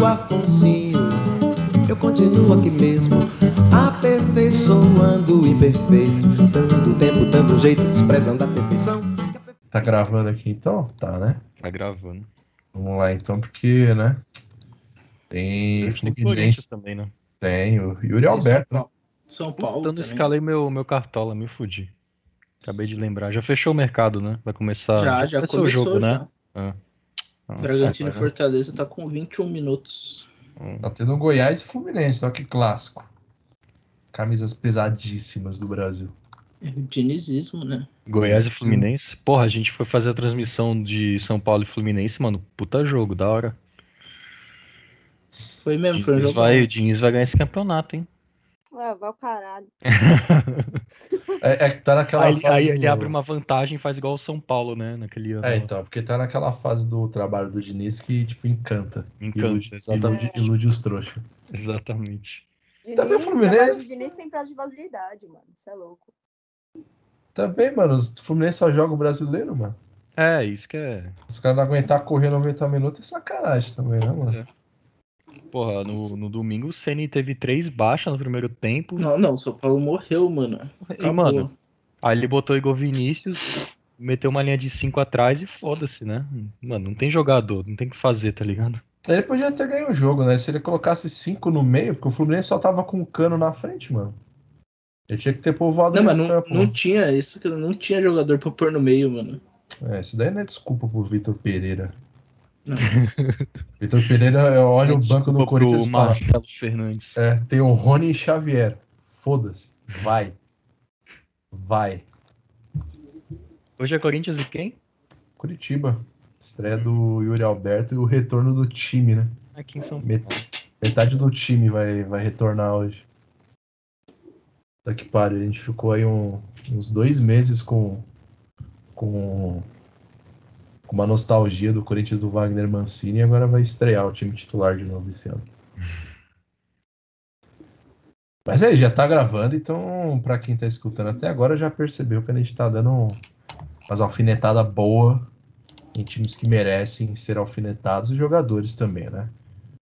amigo Afonsinho, eu continuo aqui mesmo, aperfeiçoando o imperfeito, dando tempo, dando jeito, desprezando a perfeição. Tá gravando aqui então? Tá, né? Tá gravando. Vamos lá então, porque, né? Tem Fluminense, também, né? tem o Yuri Alberto. né? São Paulo. Puta, eu não também. escalei meu, meu cartola, me fudi. Acabei de lembrar. Já fechou o mercado, né? Vai começar. Já, já começou começou, o jogo, já. né? Ah. Bragantino e tá, Fortaleza tá com 21 minutos. Tá tendo Goiás e Fluminense, olha que clássico. Camisas pesadíssimas do Brasil. É o dinizismo, né? Goiás e Fluminense. Porra, a gente foi fazer a transmissão de São Paulo e Fluminense, mano. Puta jogo, da hora. Foi mesmo, foi um Diniz jogo. vai, o Diniz vai ganhar esse campeonato, hein? Ué, vai o caralho. É, é que tá naquela Aí, fase. aí ele do- abre uma vantagem e faz igual o São Paulo, né? Naquele ano. É, então, porque tá naquela fase do trabalho do Diniz que, tipo, encanta. Encanta, ilude, exatamente. ilude, ilude os trouxas. Exatamente. Também o Diniz, Fluminense- do Diniz tem prazo de vasilidade, mano. Isso é louco. Também, mano, o Fluminense só joga o brasileiro, mano. É, isso que é. Os caras não aguentar correr 90 minutos é sacanagem também, né, mano? É. Porra, no, no domingo o Ceni teve três baixas no primeiro tempo. Não, não, o São Paulo morreu, mano. E, Acabou. mano, aí ele botou Igor Vinícius, meteu uma linha de cinco atrás e foda-se, né? Mano, não tem jogador, não tem o que fazer, tá ligado? Ele podia ter ganho o jogo, né? Se ele colocasse cinco no meio, porque o Fluminense só tava com o cano na frente, mano. Ele tinha que ter povoado Não, mas não, campo, não tinha isso, que não tinha jogador pra pôr no meio, mano. É, isso daí não é desculpa pro Vitor Pereira. Vitor Pereira olha o banco do Corinthians pro fala: Marcelo Fernandes. É, tem o Rony Xavier. Foda-se. Vai. Vai. Hoje é Corinthians e quem? Curitiba. Estreia do Yuri Alberto e o retorno do time, né? Aqui em São Paulo. Met- Metade do time vai, vai retornar hoje. Daqui pariu, a gente ficou aí um- uns dois meses com, com, com uma nostalgia do Corinthians do Wagner Mancini e agora vai estrear o time titular de novo esse ano. Mas aí, já tá gravando, então pra quem tá escutando até agora já percebeu que a gente tá dando um- umas alfinetadas boas em times que merecem ser alfinetados e jogadores também, né?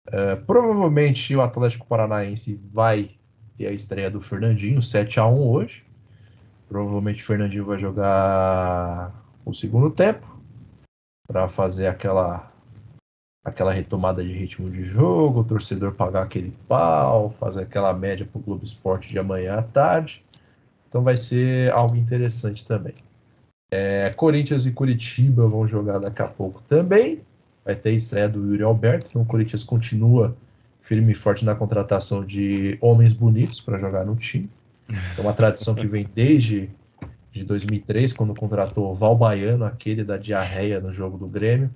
É, provavelmente o Atlético Paranaense vai ter a estreia do Fernandinho, 7 a 1 hoje. Provavelmente o Fernandinho vai jogar o segundo tempo para fazer aquela aquela retomada de ritmo de jogo, o torcedor pagar aquele pau, fazer aquela média para o Globo Esporte de amanhã à tarde. Então vai ser algo interessante também. É, Corinthians e Curitiba vão jogar daqui a pouco também. Vai ter a estreia do Yuri Alberto. Então o Corinthians continua firme e forte na contratação de homens bonitos para jogar no time. É uma tradição que vem desde de 2003, quando contratou o Val Baiano, aquele da diarreia no jogo do Grêmio.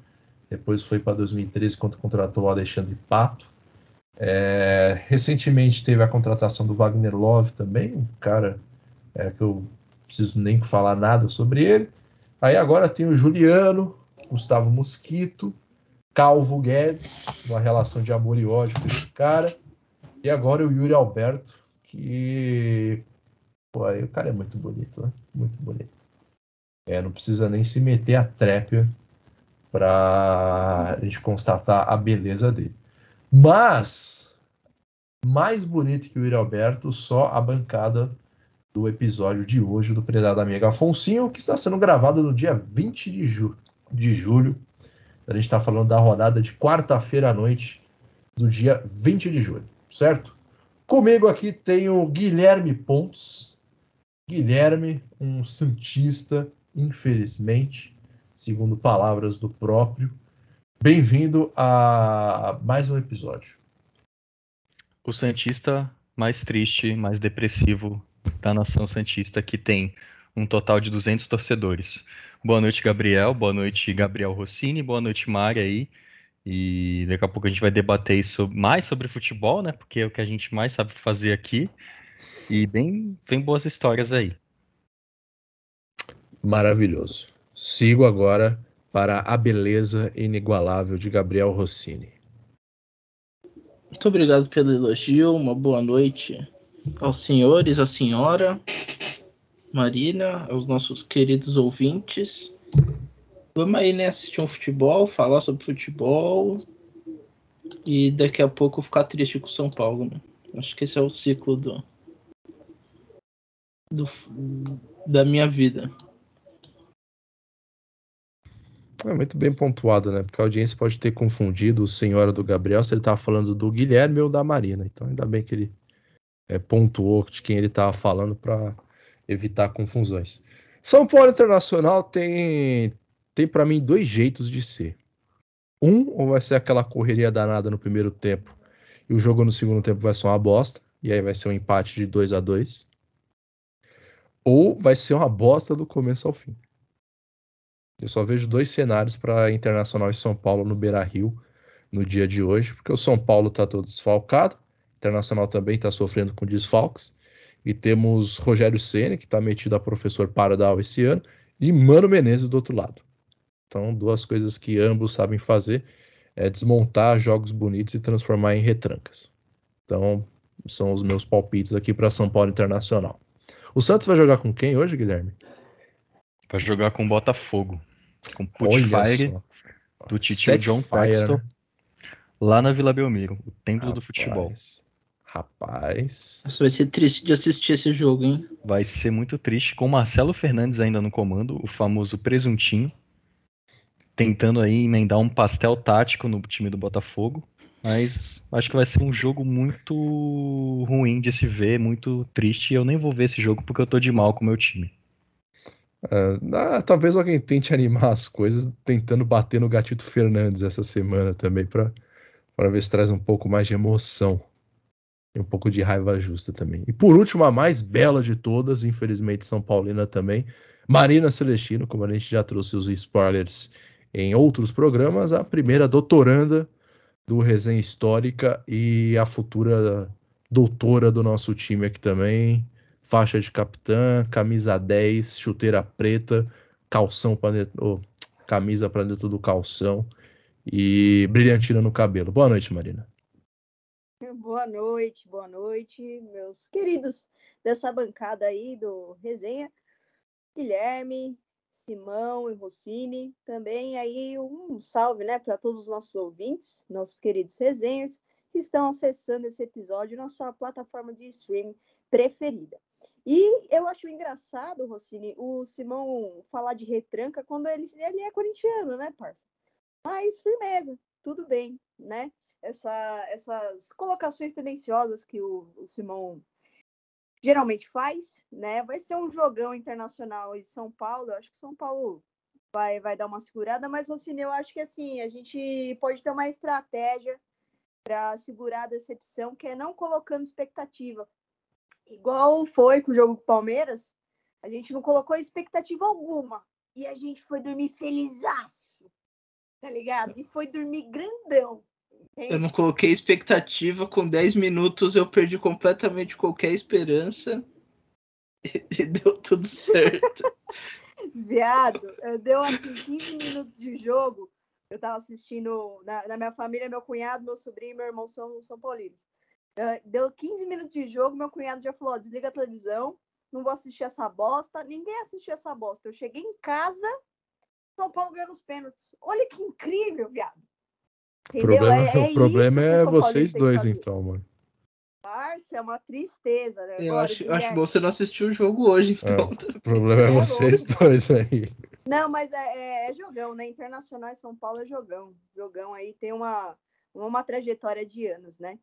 Depois foi para 2013, quando contratou o Alexandre Pato. É, recentemente teve a contratação do Wagner Love também, um cara é, que eu preciso nem falar nada sobre ele. Aí agora tem o Juliano, Gustavo Mosquito, Calvo Guedes, uma relação de amor e ódio com esse cara. E agora o Yuri Alberto, que. Pô, aí o cara é muito bonito, né? Muito bonito. É, não precisa nem se meter a trépia pra gente constatar a beleza dele. Mas, mais bonito que o Yuri Alberto, só a bancada do episódio de hoje do Predado Amigo Afonsinho, que está sendo gravado no dia 20 de, ju de julho. A gente está falando da rodada de quarta-feira à noite do dia 20 de julho, certo? Comigo aqui tem o Guilherme Pontes. Guilherme, um santista, infelizmente, segundo palavras do próprio. Bem-vindo a mais um episódio. O Santista mais triste, mais depressivo da nação Santista, que tem um total de 200 torcedores. Boa noite, Gabriel. Boa noite, Gabriel Rossini. Boa noite, Mari aí. E daqui a pouco a gente vai debater isso mais sobre futebol, né? Porque é o que a gente mais sabe fazer aqui. E bem, bem boas histórias aí. Maravilhoso. Sigo agora para a beleza inigualável de Gabriel Rossini. Muito obrigado pelo elogio. Uma boa noite aos senhores, à senhora, Marina, aos nossos queridos ouvintes. Vamos aí, né? Assistir um futebol, falar sobre futebol. E daqui a pouco ficar triste com o São Paulo, né? Acho que esse é o ciclo do, do da minha vida. É muito bem pontuado, né? Porque a audiência pode ter confundido o Senhora do Gabriel se ele estava falando do Guilherme ou da Marina. Então, ainda bem que ele é, pontuou de quem ele estava falando para evitar confusões. São Paulo Internacional tem, tem para mim dois jeitos de ser. Um, ou vai ser aquela correria danada no primeiro tempo e o jogo no segundo tempo vai ser uma bosta, e aí vai ser um empate de 2 a 2 Ou vai ser uma bosta do começo ao fim. Eu só vejo dois cenários para Internacional e São Paulo no Beira Rio no dia de hoje, porque o São Paulo está todo desfalcado, Internacional também está sofrendo com desfalques, e temos Rogério Ceni que está metido a professor Paradal esse ano, e Mano Menezes do outro lado. Então, duas coisas que ambos sabem fazer é desmontar jogos bonitos e transformar em retrancas. Então, são os meus palpites aqui para São Paulo Internacional. O Santos vai jogar com quem hoje, Guilherme? Vai jogar com Botafogo. Com Putfire do Titio John Paxton. Né? Lá na Vila Belmiro, o templo Rapaz. do futebol. Rapaz. Isso vai ser triste de assistir esse jogo, hein? Vai ser muito triste, com Marcelo Fernandes ainda no comando, o famoso presuntinho tentando aí emendar um pastel tático no time do Botafogo. Mas acho que vai ser um jogo muito ruim de se ver, muito triste. E eu nem vou ver esse jogo porque eu tô de mal com o meu time. Uh, talvez alguém tente animar as coisas tentando bater no Gatito Fernandes essa semana também para ver se traz um pouco mais de emoção e um pouco de raiva justa também. E por último, a mais bela de todas, infelizmente São Paulina também, Marina Celestino, como a gente já trouxe os spoilers em outros programas, a primeira doutoranda do Resenha Histórica e a futura doutora do nosso time aqui também. Faixa de capitã, camisa 10, chuteira preta, calção para dentro, oh, camisa para dentro do calção e brilhantina no cabelo. Boa noite, Marina. Boa noite, boa noite, meus queridos dessa bancada aí do Resenha. Guilherme, Simão e Rossini. Também aí um salve né, para todos os nossos ouvintes, nossos queridos resenhas, que estão acessando esse episódio na sua plataforma de streaming preferida. E eu acho engraçado, Rossini, o Simão falar de retranca quando ele, ele é corintiano, né, parça? Mas firmeza, tudo bem, né? Essa, essas colocações tendenciosas que o, o Simão geralmente faz, né? Vai ser um jogão internacional em São Paulo. Eu acho que São Paulo vai, vai dar uma segurada, mas Rossini, eu acho que assim, a gente pode ter uma estratégia para segurar a decepção, que é não colocando expectativa. Igual foi com o jogo com Palmeiras, a gente não colocou expectativa alguma. E a gente foi dormir felizaço, tá ligado? E foi dormir grandão. Eu não coloquei expectativa, com 10 minutos eu perdi completamente qualquer esperança e deu tudo certo. Viado, deu assim 15 minutos de jogo. Eu tava assistindo na, na, minha família, meu cunhado, meu sobrinho e meu irmão são São Paulinos. Deu 15 minutos de jogo, meu cunhado já falou: desliga a televisão, não vou assistir essa bosta. Ninguém assistiu essa bosta. Eu cheguei em casa, São Paulo ganhando os pênaltis. Olha que incrível, viado. O problema é, é, o problema é vocês dois, então, mano. Parça, é uma tristeza, né? Eu Agora, acho, acho que você não assistiu o jogo hoje, então. É, o problema é, é vocês dois aí. Não, mas é, é, é, jogão, né? Internacional em São Paulo é jogão. Jogão aí tem uma, uma trajetória de anos, né?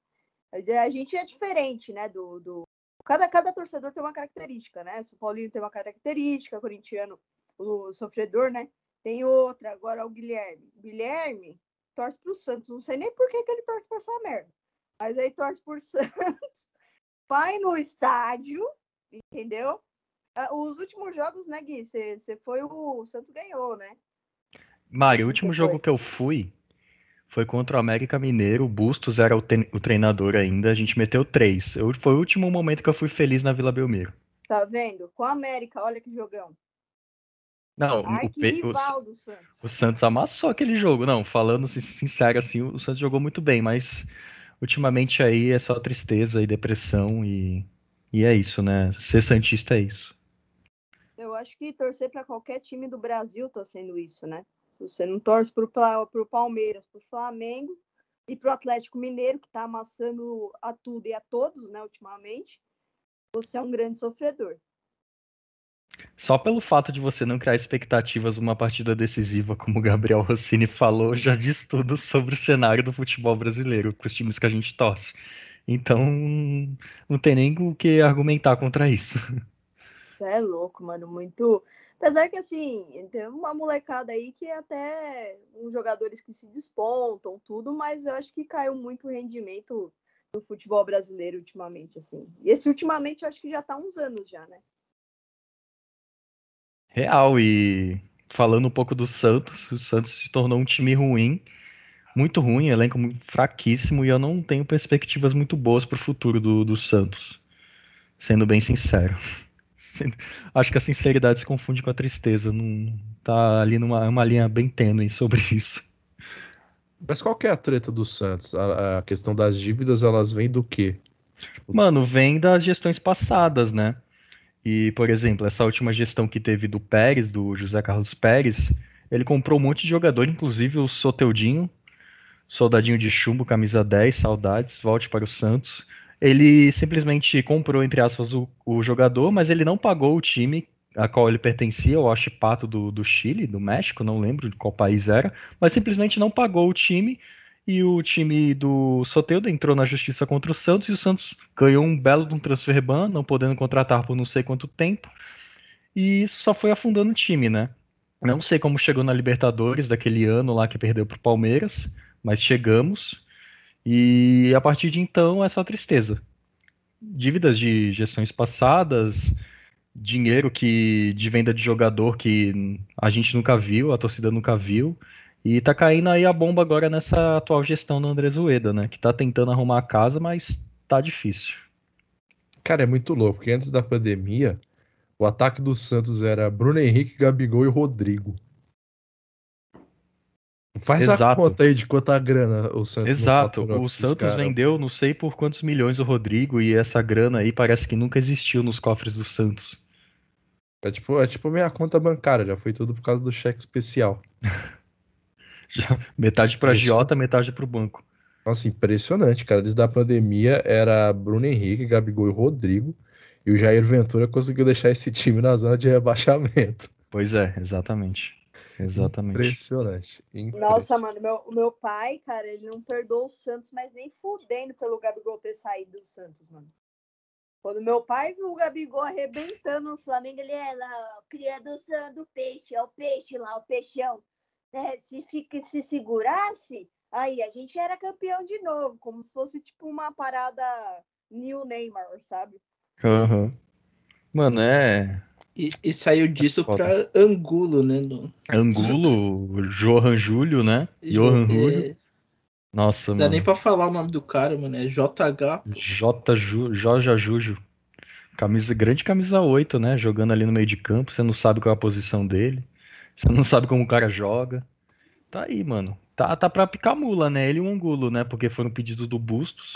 A gente é diferente, né? Do, do... Cada, cada torcedor tem uma característica, né? São Paulino tem uma característica, corintiano, o sofredor, né? Tem outra. Agora o Guilherme. Guilherme, torce pro Santos. Não sei nem por que, que ele torce pra essa merda. Mas aí torce por Santos. Vai no estádio, entendeu? Ah, os últimos jogos, né, Gui? Você foi o... o Santos ganhou, né? Mário, o último jogo que eu fui foi contra o América Mineiro. O Bustos era o, o treinador ainda. A gente meteu três. Eu, foi o último momento que eu fui feliz na Vila Belmiro. Tá vendo? Com a América, olha que jogão. Não, Ai, o, o, Santos. o Santos amassou aquele jogo. Não, falando sincero assim, o Santos jogou muito bem, mas ultimamente aí é só tristeza e depressão e, e é isso, né? Ser Santista é isso. Eu acho que torcer para qualquer time do Brasil tá sendo isso, né? Você não torce pro, pro Palmeiras, pro Flamengo, e para o Atlético Mineiro, que está amassando a tudo e a todos, né, ultimamente, você é um grande sofredor. Só pelo fato de você não criar expectativas numa partida decisiva, como o Gabriel Rossini falou, já diz tudo sobre o cenário do futebol brasileiro, para os times que a gente torce. Então, não tem nem o que argumentar contra isso. Isso é louco, mano, muito. Apesar que, assim, tem uma molecada aí que até uns jogadores que se despontam, tudo, mas eu acho que caiu muito o rendimento do futebol brasileiro ultimamente, assim. E esse ultimamente eu acho que já tá uns anos já, né? Real, e falando um pouco do Santos, o Santos se tornou um time ruim, muito ruim, elenco fraquíssimo, e eu não tenho perspectivas muito boas para o futuro do, do Santos, sendo bem sincero. Acho que a sinceridade se confunde com a tristeza, não tá ali numa uma linha bem tênue sobre isso. Mas qual que é a treta do Santos? A, a questão das dívidas, elas vêm do quê? Mano, vem das gestões passadas, né? E, por exemplo, essa última gestão que teve do Pérez, do José Carlos Pérez, ele comprou um monte de jogador, inclusive o Soteudinho, soldadinho de chumbo, camisa 10, saudades, volte para o Santos. Ele simplesmente comprou, entre aspas, o, o jogador, mas ele não pagou o time a qual ele pertencia, o Pato do, do Chile, do México, não lembro de qual país era, mas simplesmente não pagou o time e o time do Soteudo entrou na justiça contra o Santos e o Santos ganhou um belo de um transfer ban, não podendo contratar por não sei quanto tempo. E isso só foi afundando o time, né? Não sei como chegou na Libertadores daquele ano lá que perdeu para o Palmeiras, mas chegamos. E a partir de então é só tristeza. Dívidas de gestões passadas, dinheiro que de venda de jogador que a gente nunca viu, a torcida nunca viu. E tá caindo aí a bomba agora nessa atual gestão do André Zueda, né? Que tá tentando arrumar a casa, mas tá difícil. Cara, é muito louco, porque antes da pandemia, o ataque do Santos era Bruno Henrique, Gabigol e Rodrigo. Faz Exato. a conta aí de quanta grana o Santos Exato. O Santos cara. vendeu não sei por quantos milhões o Rodrigo e essa grana aí parece que nunca existiu nos cofres do Santos. É tipo, é tipo minha conta bancária, já foi tudo por causa do cheque especial. metade para Jota, metade para o banco. Nossa, impressionante, cara. Desde a pandemia era Bruno Henrique, Gabigol e Rodrigo. E o Jair Ventura conseguiu deixar esse time na zona de rebaixamento. Pois é, exatamente. Exatamente. Impressionante. Impressionante. Nossa, mano, meu, o meu pai, cara, ele não perdoou o Santos, mas nem fudendo pelo Gabigol ter saído do Santos, mano. Quando meu pai viu o Gabigol arrebentando no Flamengo, ele é lá, cria do, do peixe, é o peixe lá, o peixão né, se, fica, se segurasse, aí a gente era campeão de novo, como se fosse tipo uma parada New Neymar, sabe? Uhum. Mano, é. E, e saiu disso é pra Angulo, né? No... Angulo, Johan Júlio, né? Johan é... Júlio. Nossa, Não mano. Dá nem pra falar o nome do cara, mano. É JH. J. Ju... Jorge Juju. Camisa, grande camisa 8, né? Jogando ali no meio de campo. Você não sabe qual é a posição dele. Você não sabe como o cara joga. Tá aí, mano. Tá, tá pra picar mula, né? Ele e o Angulo, né? Porque foram pedidos do Bustos.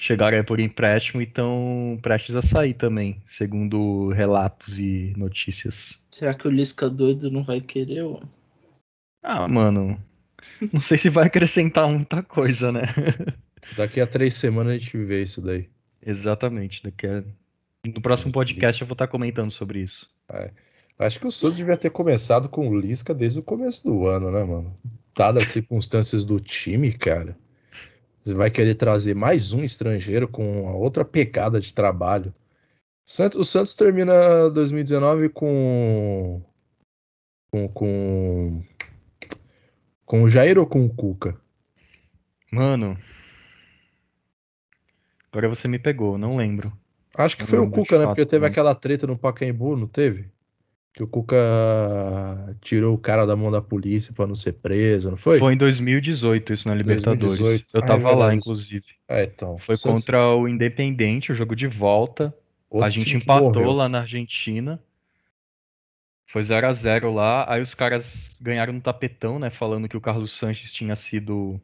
Chegaram aí por empréstimo e estão prestes a sair também, segundo relatos e notícias. Será que o Lisca doido não vai querer? Ó? Ah, mano. Não sei se vai acrescentar muita coisa, né? Daqui a três semanas a gente vê isso daí. Exatamente. Daqui a... No próximo podcast isso. eu vou estar comentando sobre isso. É. Acho que o Santos devia ter começado com o Lisca desde o começo do ano, né, mano? Dadas as circunstâncias do time, cara. Você vai querer trazer mais um estrangeiro com outra pegada de trabalho. O Santos termina 2019 com. Com. Com, com o Jair ou com o Cuca? Mano. Agora você me pegou, não lembro. Acho que foi o Cuca, né? Porque teve aquela treta no Pacaembu, não teve? Que o Cuca tirou o cara da mão da polícia para não ser preso, não foi? Foi em 2018 isso na Libertadores. 2018. Eu tava ah, é lá, inclusive. É, então. Foi contra o Independente, o jogo de volta. Outro a gente empatou lá na Argentina. Foi 0 a 0 lá. Aí os caras ganharam no tapetão, né? Falando que o Carlos Sanches tinha sido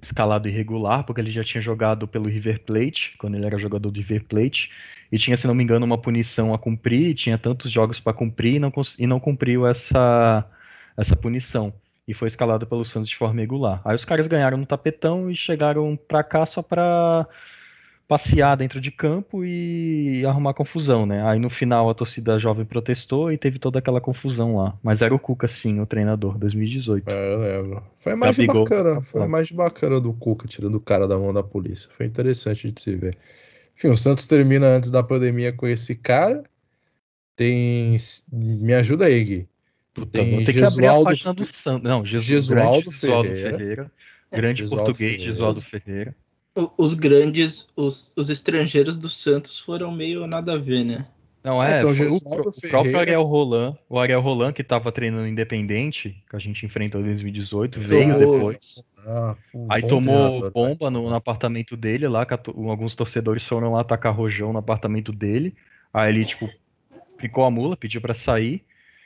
escalado irregular, porque ele já tinha jogado pelo River Plate, quando ele era jogador do River Plate, e tinha, se não me engano, uma punição a cumprir, tinha tantos jogos para cumprir e não, e não cumpriu essa, essa punição. e foi escalado pelo Santos de forma regular. Aí os caras ganharam no tapetão e chegaram pra cá só pra passear dentro de campo e arrumar confusão, né? Aí no final a torcida jovem protestou e teve toda aquela confusão lá. Mas era o Cuca, sim, o treinador, 2018. É, eu lembro. Foi mais Gabigol. bacana, foi mais bacana do Cuca, tirando o cara da mão da polícia. Foi interessante de se ver. Enfim, o Santos termina antes da pandemia com esse cara. Tem. Me ajuda aí, Gui. Puta, Tem que abrir a página do Santos. Não, Jesus, Gesualdo grande Gesualdo Ferreira. Ferreira. Grande Gesualdo português, Ferreira. Gesualdo Ferreira. O- Os grandes, os, os estrangeiros do Santos foram meio nada a ver, né? Não, é, Então, foi o, o próprio Ferreira- Ariel Roland, o Ariel Roland que tava treinando independente, que a gente enfrentou em 2018, veio depois. Ah, um Aí tomou treinador, bomba no, no apartamento dele lá, alguns torcedores foram lá atacar rojão no apartamento dele. Aí ele, tipo, picou a mula, pediu pra sair.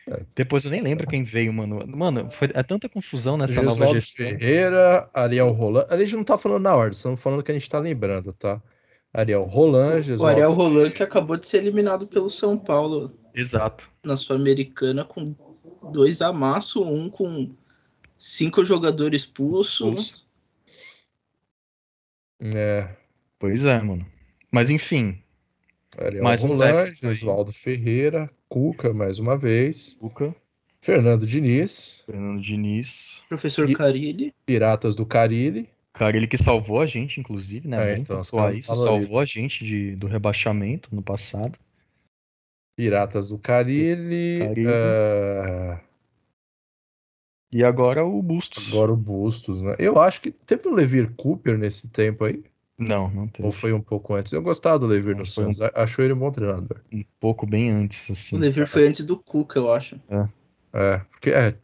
É. Depois eu nem lembro quem veio, mano. Mano, foi, é tanta confusão nessa nova Gesualdo gestão. Ferreira, Ariel Roland. A gente não tá falando na ordem, estamos falando que a gente tá lembrando, tá? Ariel Roland, O. Ariel Roland que acabou de ser eliminado pelo São Paulo Exato. na Sul-Americana com dois amassos, um com cinco jogadores expulsos. Expulso. É, Pois é, mano. Mas enfim, Ariel Mais um Roland, aí. Gesualdo Ferreira, Cuca mais uma vez, Cuca, Fernando Diniz, Fernando Diniz. Professor Carilli. Piratas do Carilli. Cara, ele que salvou a gente, inclusive, né? É, então, isso, salvou a gente de, do rebaixamento no passado. Piratas do Carilli. Carilli. ah, E agora o Bustos. agora o Bustos, né? Eu acho que teve o Levir Cooper nesse tempo aí. Não, não teve. Ou foi um pouco antes? Eu gostava do Levir no Foi um- Santos. Achou ele um bom treinador. Um pouco bem antes, O assim. Levir foi antes do Cuca, eu acho. É, porque é,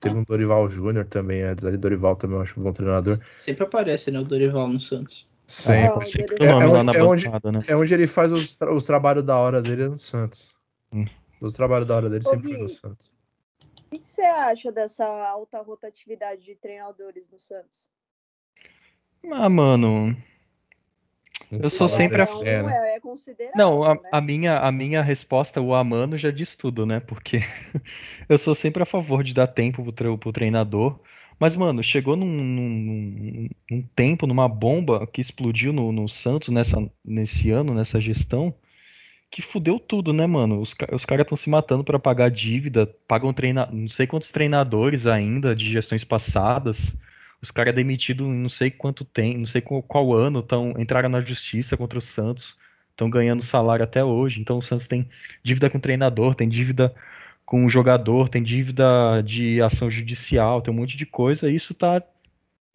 teve um Dorival Júnior também antes. Ali Dorival também eu acho um bom treinador. Sempre aparece, né? O Dorival no Santos. Sempre. Ah, Sempre É- é onde- é onde- né? É onde ele faz os, tra- os trabalhos da hora dele é no Santos. Hum. Os trabalhos da hora dele Ô, sempre foi no. Santos. O que você acha dessa alta rotatividade de treinadores no Santos? Ah, mano. Eu sou sempre a- é, é Não, a, né? a minha, a minha resposta, o Amano já diz tudo, né? Porque eu sou sempre a favor de dar tempo pro, tre- pro treinador. Mas, mano, chegou num, num- num tempo, numa bomba que explodiu no, no Santos nessa, nesse ano, nessa gestão, que fudeu tudo, né, mano? Os, os caras estão se matando pra pagar dívida, pagam treina, não sei quantos treinadores ainda de gestões passadas. Os caras demitidos em não sei quanto tem, não sei qual, qual ano, tão, entraram na justiça contra o Santos, estão ganhando salário até hoje. Então o Santos tem dívida com o treinador, tem dívida com o jogador, tem dívida de ação judicial, tem um monte de coisa, e isso tá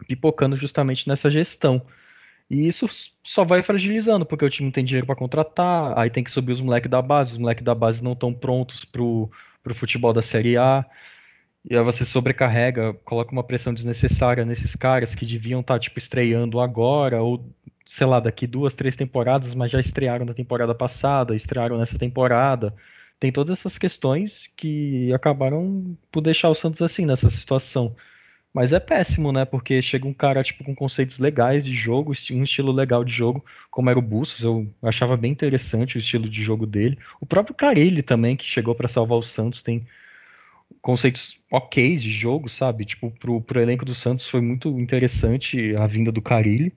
pipocando justamente nessa gestão. E isso só vai fragilizando, porque o time não tem dinheiro para contratar, aí tem que subir os moleques da base, os moleques da base não estão prontos pro, pro futebol da Série A. E aí você sobrecarrega, coloca uma pressão desnecessária nesses caras que deviam estar, tipo, estreando agora, ou, sei lá, daqui duas, três temporadas, mas já estrearam na temporada passada, estrearam nessa temporada. Tem todas essas questões que acabaram por deixar o Santos assim, nessa situação. Mas é péssimo, né? Porque chega um cara, tipo, com conceitos legais de jogo, um estilo legal de jogo, como era o Bustos, eu achava bem interessante o estilo de jogo dele. O próprio Carille também, que chegou para salvar o Santos, tem conceitos ok de jogo, sabe? Tipo, pro, pro elenco do Santos foi muito interessante a vinda do Carille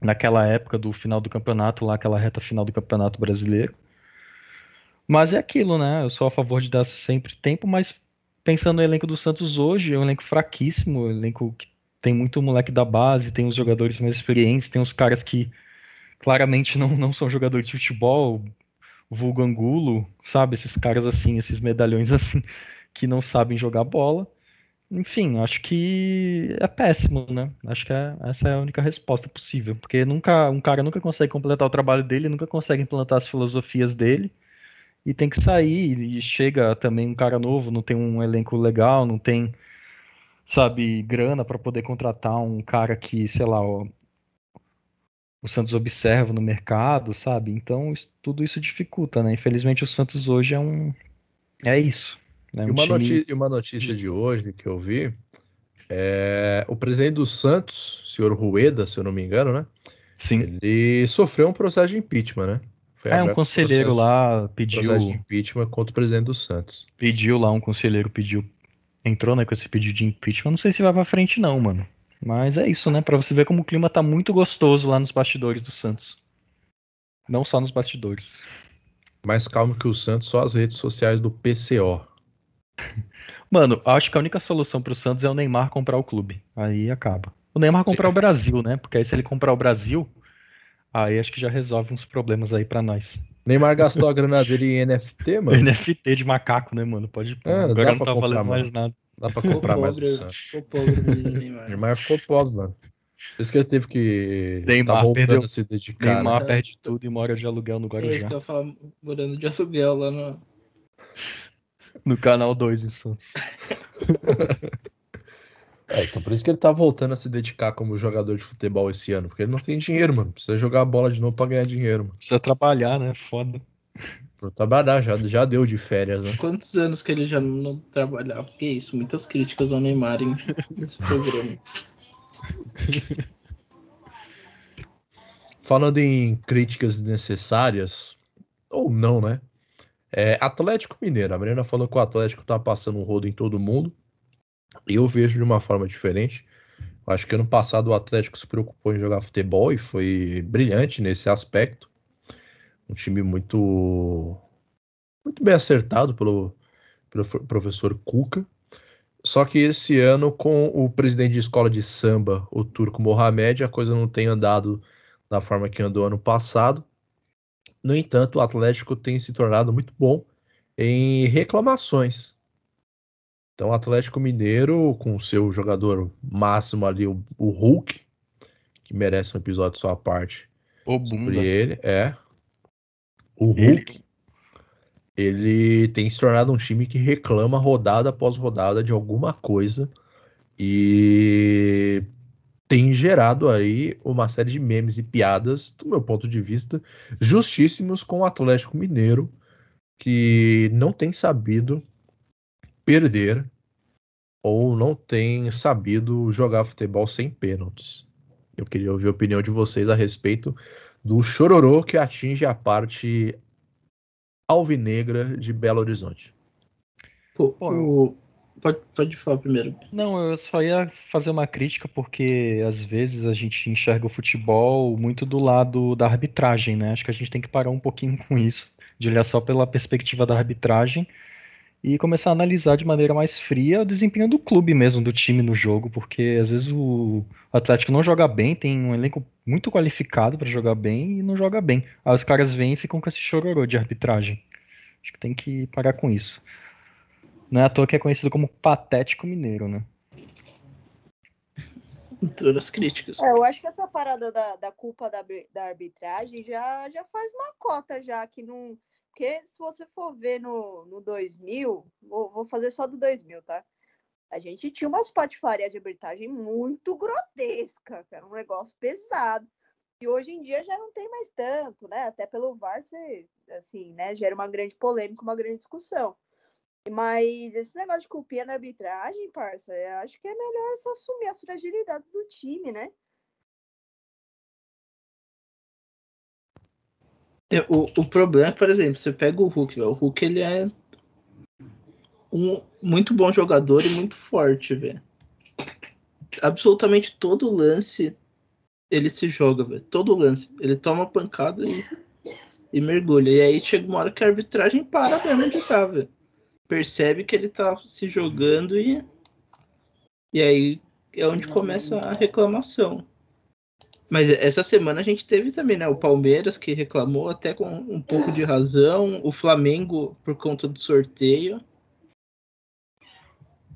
naquela época do final do campeonato, lá aquela reta final do campeonato brasileiro. Mas é aquilo, né? Eu sou a favor de dar sempre tempo, mas pensando no elenco do Santos hoje, é um elenco fraquíssimo, um elenco que tem muito moleque da base, tem os jogadores mais experientes, tem os caras que claramente não, não são jogadores de futebol, vulgo Angulo, sabe? Esses caras assim, esses medalhões assim, que não sabem jogar bola. Enfim, acho que é péssimo, né? Acho que é- essa é a única resposta possível, porque nunca um cara nunca consegue completar o trabalho dele, nunca consegue implantar as filosofias dele e tem que sair e chega também um cara novo, não tem um elenco legal, não tem, sabe, grana para poder contratar um cara que, sei lá, ó, o Santos observa no mercado, sabe? Então isso- tudo isso dificulta, né? Infelizmente o Santos hoje é um é isso, né? E Um uma, time- e uma notícia de hoje que eu vi é o presidente do Santos, senhor Rueda, se eu não me engano, né? Sim. Ele sofreu um processo de impeachment, né? Foi É, um conselheiro processo- lá pediu, Processo de impeachment contra o presidente do Santos. pediu lá, um conselheiro pediu entrou, né, com esse pedido de impeachment. Não sei se vai pra frente, não, mano. Mas é isso, né? Pra você ver como o clima tá muito gostoso lá nos bastidores do Santos. Não só nos bastidores. Mais calmo que o Santos, só as redes sociais do PCO. Mano, acho que a única solução pro Santos é o Neymar comprar o clube. Aí acaba. O Neymar comprar o Brasil, né? Porque aí se ele comprar o Brasil, aí acho que já resolve uns problemas aí pra nós. Neymar gastou a grana dele em NFT, mano. NFT de macaco, né, mano? Pode. É, dá Agora não tá comprar, valendo mais mano. nada. Dá pra comprar mais o Santos. ficou pobre Neymar. Neymar ficou pobre, mano. Por isso que ele teve que. Neymar tá voltando perdeu- a se dedicar. Neymar né? perde tudo e mora de aluguel no É isso Guarujá. que eu falo, morando de aluguel lá no. No canal 2 em Santos. É, então por isso que ele tá voltando a se dedicar como jogador de futebol esse ano. Porque ele não tem dinheiro, mano. Precisa jogar a bola de novo pra ganhar dinheiro, mano. Precisa trabalhar, né? Foda. Pro trabalhar, já, já deu de férias, né? Quantos anos que ele já não trabalhava? Que isso, muitas críticas ao Neymar hein, nesse programa. Falando em críticas desnecessárias, ou não, né? É, Atlético Mineiro. A Marina falou que o Atlético tá passando um rodo em todo mundo. Eu vejo de uma forma diferente. Acho que ano passado o Atlético se preocupou em jogar futebol e foi brilhante nesse aspecto. Um time muito, muito bem acertado pelo, pelo professor Cuca. Só que esse ano, com o presidente de escola de samba, o Turco Mohamed, a coisa não tem andado da forma que andou ano passado. No entanto, o Atlético tem se tornado muito bom em reclamações. Então, o Atlético Mineiro, com o seu jogador máximo ali, o, o Hulk, que merece um episódio só à parte sobre bunda. ele, é. O Ele- Hulk, ele tem se tornado um time que reclama rodada após rodada de alguma coisa e tem gerado aí uma série de memes e piadas, do meu ponto de vista, justíssimos com o Atlético Mineiro, que não tem sabido perder ou não tem sabido jogar futebol sem pênaltis. Eu queria ouvir a opinião de vocês a respeito do chororô que atinge a parte alvinegra de Belo Horizonte. Pô, o- Pode, pode falar primeiro. Não, eu só ia fazer uma crítica porque às vezes a gente enxerga o futebol muito do lado da arbitragem, né? Acho que a gente tem que parar um pouquinho com isso, de olhar só pela perspectiva da arbitragem e começar a analisar de maneira mais fria o desempenho do clube mesmo, do time no jogo, porque às vezes o Atlético não joga bem, tem um elenco muito qualificado para jogar bem e não joga bem. Aí os caras vêm e ficam com esse chororô de arbitragem. Acho que tem que parar com isso. Não é à toa que é conhecido como patético mineiro, né? Todas as críticas. É, eu acho que essa parada da, da culpa da, da arbitragem já, já faz uma cota já, que não... Porque se você for ver no, no 2000, vou, vou fazer só do 2000, tá? A gente tinha umas patifarias de arbitragem muito grotesca, que era um negócio pesado. E hoje em dia já não tem mais tanto, né? Até pelo VAR, você, assim, né? Gera uma grande polêmica, uma grande discussão. Mas esse negócio de culpinha na arbitragem, parça, eu acho que é melhor você assumir as fragilidades do time, né? É, O, o problema, por exemplo, você pega o Hulk. O Hulk ele é um muito bom jogador e muito forte, velho. Absolutamente todo lance ele se joga, velho. Todo lance. Ele toma pancada e, e mergulha. E aí chega uma hora que a arbitragem para mesmo de jogar, velho. Percebe que ele tá se jogando e. E aí é onde começa a reclamação. Mas essa semana a gente teve também, né? O Palmeiras que reclamou até com um pouco de razão, o Flamengo por conta do sorteio.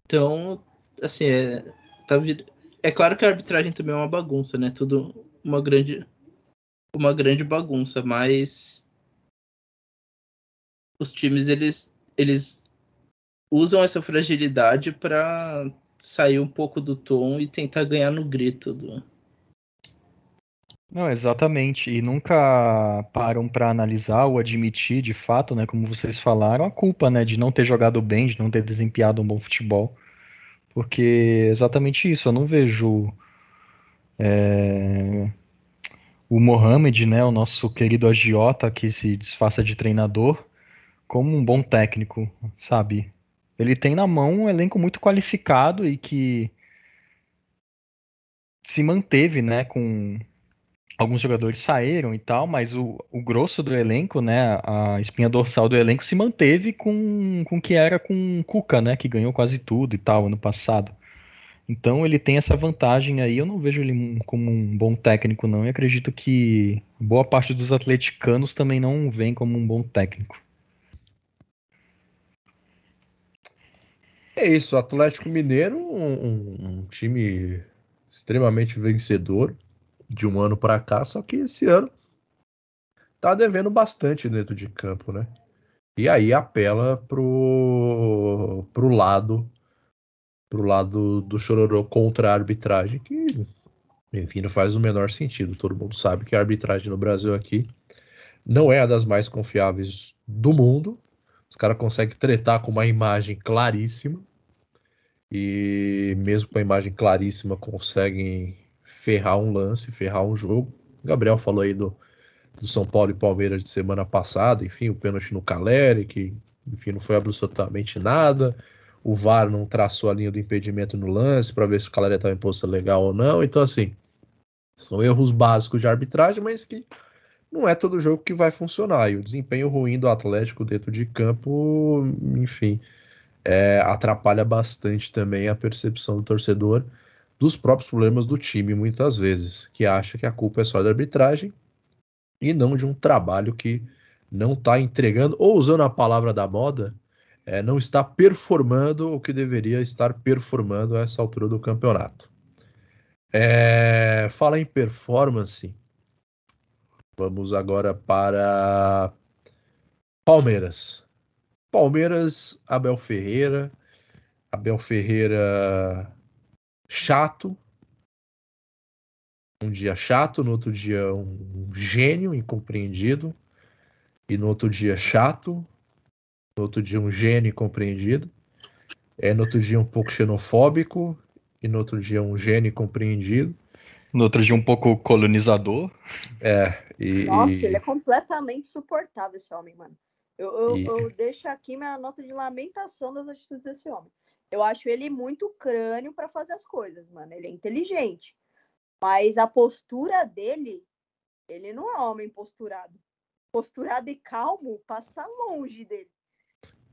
Então, assim, é, tá vir... é claro que a arbitragem também é uma bagunça, né? Tudo uma grande uma grande bagunça, mas os times eles eles usam essa fragilidade para sair um pouco do tom e tentar ganhar no grito do Não, exatamente. E nunca param para analisar ou admitir, de fato, né, como vocês falaram, a culpa, né, de não ter jogado bem, de não ter desempenhado um bom futebol. Porque é exatamente isso, eu não vejo é, o Mohamed, né, o nosso querido agiota que se disfarça de treinador, como um bom técnico, sabe? Ele tem na mão um elenco muito qualificado e que se manteve, né, com alguns jogadores saíram e tal, mas o, o grosso do elenco, né, a espinha dorsal do elenco se manteve com com que era com Cuca, né, que ganhou quase tudo e tal ano passado. Então ele tem essa vantagem aí. Eu não vejo ele como um bom técnico, não. E acredito que boa parte dos atleticanos também não vem como um bom técnico. É isso, o Atlético Mineiro, um, um, time extremamente vencedor de um ano para cá, só que esse ano tá devendo bastante dentro de campo, né? E aí apela pro, pro lado pro lado do Chororô contra a arbitragem, que enfim, não faz o menor sentido. Todo mundo sabe que a arbitragem no Brasil aqui não é a das mais confiáveis do mundo. Os caras conseguem tretar com uma imagem claríssima. E mesmo com a imagem claríssima, conseguem ferrar um lance, ferrar um jogo. O Gabriel falou aí do, do São Paulo e Palmeiras de semana passada, enfim, o pênalti no Caleri, que enfim, não foi absolutamente nada. O VAR não traçou a linha do impedimento no lance para ver se o Caleri estava em posição legal ou não. Então, assim, são erros básicos de arbitragem, mas que não é todo jogo que vai funcionar. E o desempenho ruim do Atlético dentro de campo, enfim, é, atrapalha bastante também a percepção do torcedor dos próprios problemas do time, muitas vezes, que acha que a culpa é só da arbitragem e não de um trabalho que não está entregando, ou usando a palavra da moda, é, não está performando o que deveria estar performando a essa altura do campeonato. É, fala em performance, vamos agora para Palmeiras. Palmeiras, Abel Ferreira. Abel Ferreira chato. Um dia chato, no outro dia um gênio incompreendido. E no outro dia chato. No outro dia um gênio incompreendido. É, no outro dia um pouco xenofóbico. E no outro dia um gênio incompreendido. No outro dia um pouco colonizador. É. E, Nossa, e... ele é completamente suportável, esse homem, mano. Eu, eu, E- eu deixo aqui minha nota de lamentação das atitudes desse homem. Eu acho ele muito crânio para fazer as coisas, mano. Ele é inteligente. Mas a postura dele, ele não é homem posturado. Posturado e calmo passa longe dele.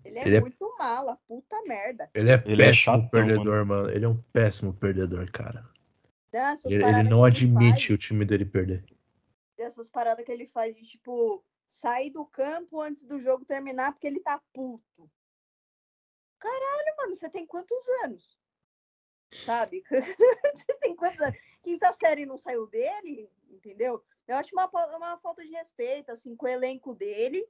Ele é Ele é- muito mala, puta merda. Ele é Ele é péssimo chatão, perdedor, mano. Ele é um péssimo perdedor, cara. Ele, ele não que admite faz- o time dele perder. dessas paradas que ele faz de tipo sair do campo antes do jogo terminar porque ele tá puto. Caralho, mano, você tem quantos anos? Sabe? você tem quantos anos? Quinta série não saiu dele, entendeu? Eu acho uma, uma falta de respeito, assim, com o elenco dele,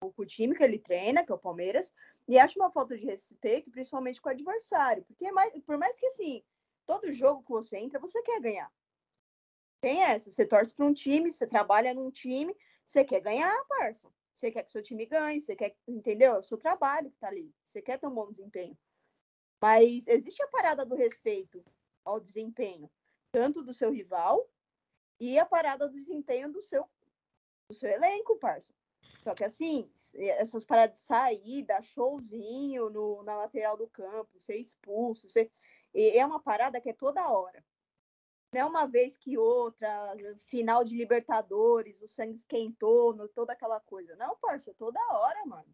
com o time que ele treina, que é o Palmeiras, e acho uma falta de respeito, principalmente com o adversário. Porque é mais, por mais que, assim, todo jogo que você entra, você quer ganhar. Tem essa, você torce para um time, você trabalha num time, você quer ganhar, parça. Você quer que seu time ganhe, você quer, entendeu? É o seu trabalho que tá ali. Você quer ter um bom desempenho. Mas existe a parada do respeito ao desempenho, tanto do seu rival e a parada do desempenho do seu do seu elenco, parça. Só que assim, essas paradas de sair, dar showzinho no, na lateral do campo, ser expulso, ser... é uma parada que é toda hora. É uma vez que outra, final de Libertadores, o sangue esquentou, no- toda aquela coisa. Não, parça, toda hora, mano.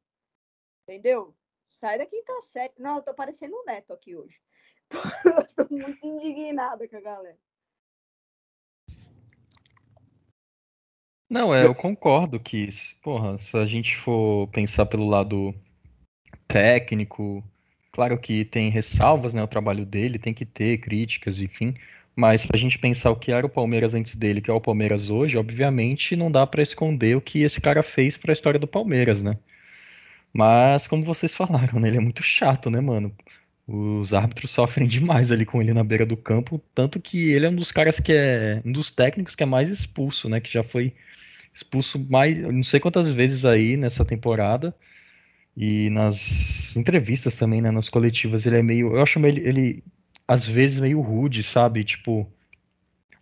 Entendeu? Sai da quinta série. Não, eu tô parecendo um neto aqui hoje. Tô, tô muito indignada com a galera. Não, é, eu concordo que, porra, se a gente for pensar pelo lado técnico, claro que tem ressalvas, né, o trabalho dele, tem que ter críticas, enfim, mas se a gente pensar o que era o Palmeiras antes dele, que é o Palmeiras hoje, obviamente não dá pra esconder o que esse cara fez pra história do Palmeiras, né? Mas, como vocês falaram, né, ele é muito chato, né, mano? Os árbitros sofrem demais ali com ele na beira do campo, tanto que ele é um dos caras que é, um dos técnicos que é mais expulso, né, que já foi expulso mais, não sei quantas vezes aí nessa temporada. E nas entrevistas também, né, nas coletivas, ele é meio, eu acho ele, ele às vezes meio rude, sabe? Tipo,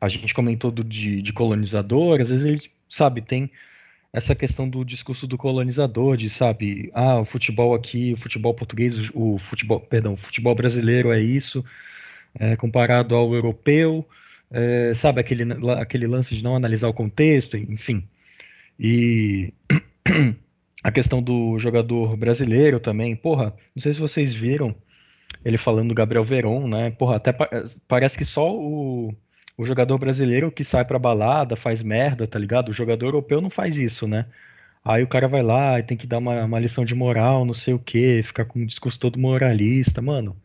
a gente comentou do, de, de colonizador, às vezes ele, sabe, tem essa questão do discurso do colonizador, de, sabe, ah, o futebol aqui, o futebol português, o futebol, perdão, o futebol brasileiro é isso, é, comparado ao europeu, é, sabe, aquele, aquele lance de não analisar o contexto, enfim. E a questão do jogador brasileiro também, porra, não sei se vocês viram ele falando do Gabriel Veron, né? Porra, até pa parece que só o, o jogador brasileiro que sai pra balada faz merda, tá ligado? O jogador europeu não faz isso, né? Aí o cara vai lá e tem que dar uma, uma lição de moral, não sei o quê, ficar com um discurso todo moralista, mano.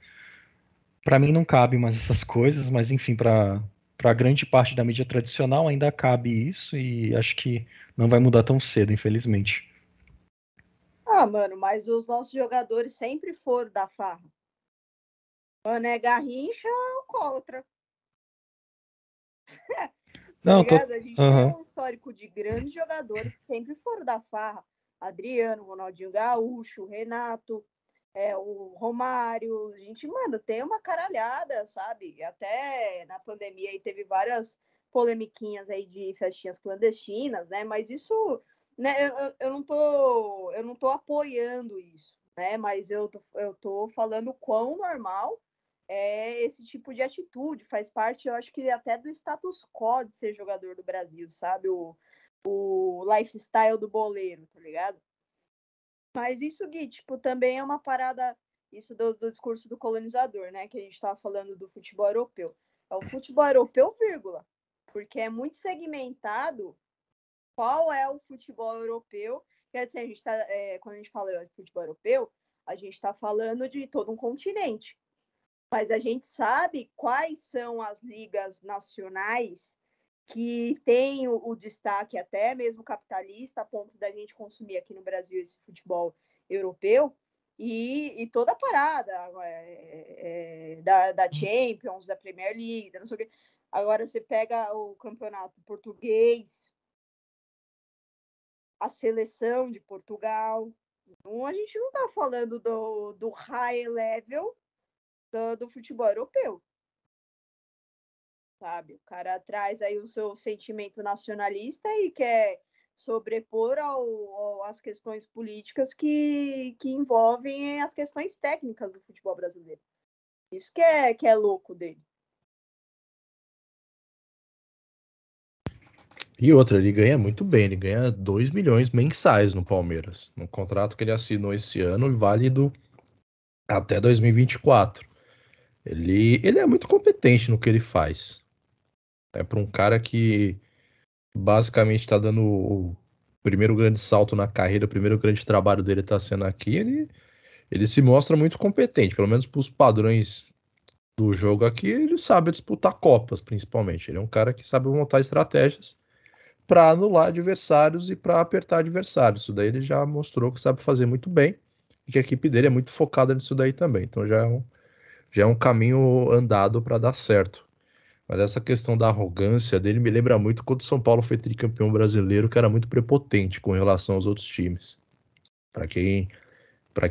Pra mim não cabe mais essas coisas, mas enfim, pra, pra grande parte da mídia tradicional ainda cabe isso e acho que não vai mudar tão cedo, infelizmente. Ah, mano, mas os nossos jogadores sempre foram da farra. Mano, é Garrincha ou contra? Não, tô... A gente uhum. tem um histórico de grandes jogadores que sempre foram da farra. Adriano, Ronaldinho Gaúcho, Renato, é, o Romário. A gente, mano, tem uma caralhada, sabe? Até na pandemia aí teve várias polemiquinhas aí de festinhas clandestinas, né? Mas isso, né, eu, eu não tô, eu não tô apoiando isso, né? Mas eu tô, eu tô falando quão normal é esse tipo de atitude, faz parte, eu acho que até do status quo de ser jogador do Brasil, sabe? O, o lifestyle do boleiro, tá ligado? Mas isso, Gui, tipo, também é uma parada, isso do, do discurso do colonizador, né? Que a gente tava falando do futebol europeu. É o futebol europeu, vírgula. Porque é muito segmentado qual é o futebol europeu. Quer dizer, a gente tá, é, quando a gente fala de futebol europeu, a gente está falando de todo um continente mas a gente sabe quais são as ligas nacionais que têm o, o, destaque até mesmo capitalista, a ponto da gente consumir aqui no Brasil esse futebol europeu, e, e toda a parada é, é, da, da Champions, da Premier League, da não sei o quê. Agora você pega o campeonato português, a seleção de Portugal. Então, a gente não está falando do, do high level do, do futebol europeu. Sabe? O cara traz aí o seu sentimento nacionalista e quer sobrepor ao, ao, as questões políticas que, que envolvem as questões técnicas do futebol brasileiro. Isso que é, que é louco dele. E outra, ele ganha muito bem, ele ganha 2 milhões mensais no Palmeiras. No contrato que ele assinou esse ano, válido até 2024. Ele, ele é muito competente no que ele faz. É para um cara que basicamente está dando o primeiro grande salto na carreira, o primeiro grande trabalho dele está sendo aqui. Ele, ele se mostra muito competente, pelo menos para os padrões do jogo aqui. Ele sabe disputar Copas, principalmente. Ele é um cara que sabe montar estratégias para anular adversários e para apertar adversários. Isso daí ele já mostrou que sabe fazer muito bem e que a equipe dele é muito focada nisso daí também. Então já é um já é um caminho andado para dar certo. Mas essa questão da arrogância dele me lembra muito quando o São Paulo foi tricampeão brasileiro, que era muito prepotente com relação aos outros times. Para quem,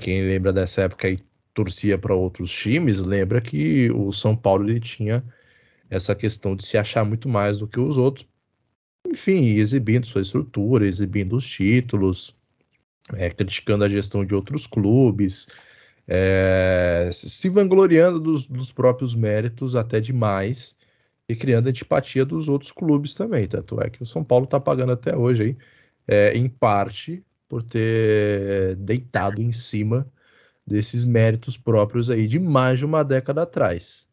quem lembra dessa época e torcia para outros times, lembra que o São Paulo ele tinha essa questão de se achar muito mais do que os outros. Enfim, exibindo sua estrutura, exibindo os títulos, é, criticando a gestão de outros clubes, é, se vangloriando dos, dos, próprios méritos até demais e criando antipatia dos outros clubes também. Tanto é que o São Paulo está pagando até hoje, aí, é, em parte, por ter deitado em cima desses méritos próprios aí de mais de uma década atrás.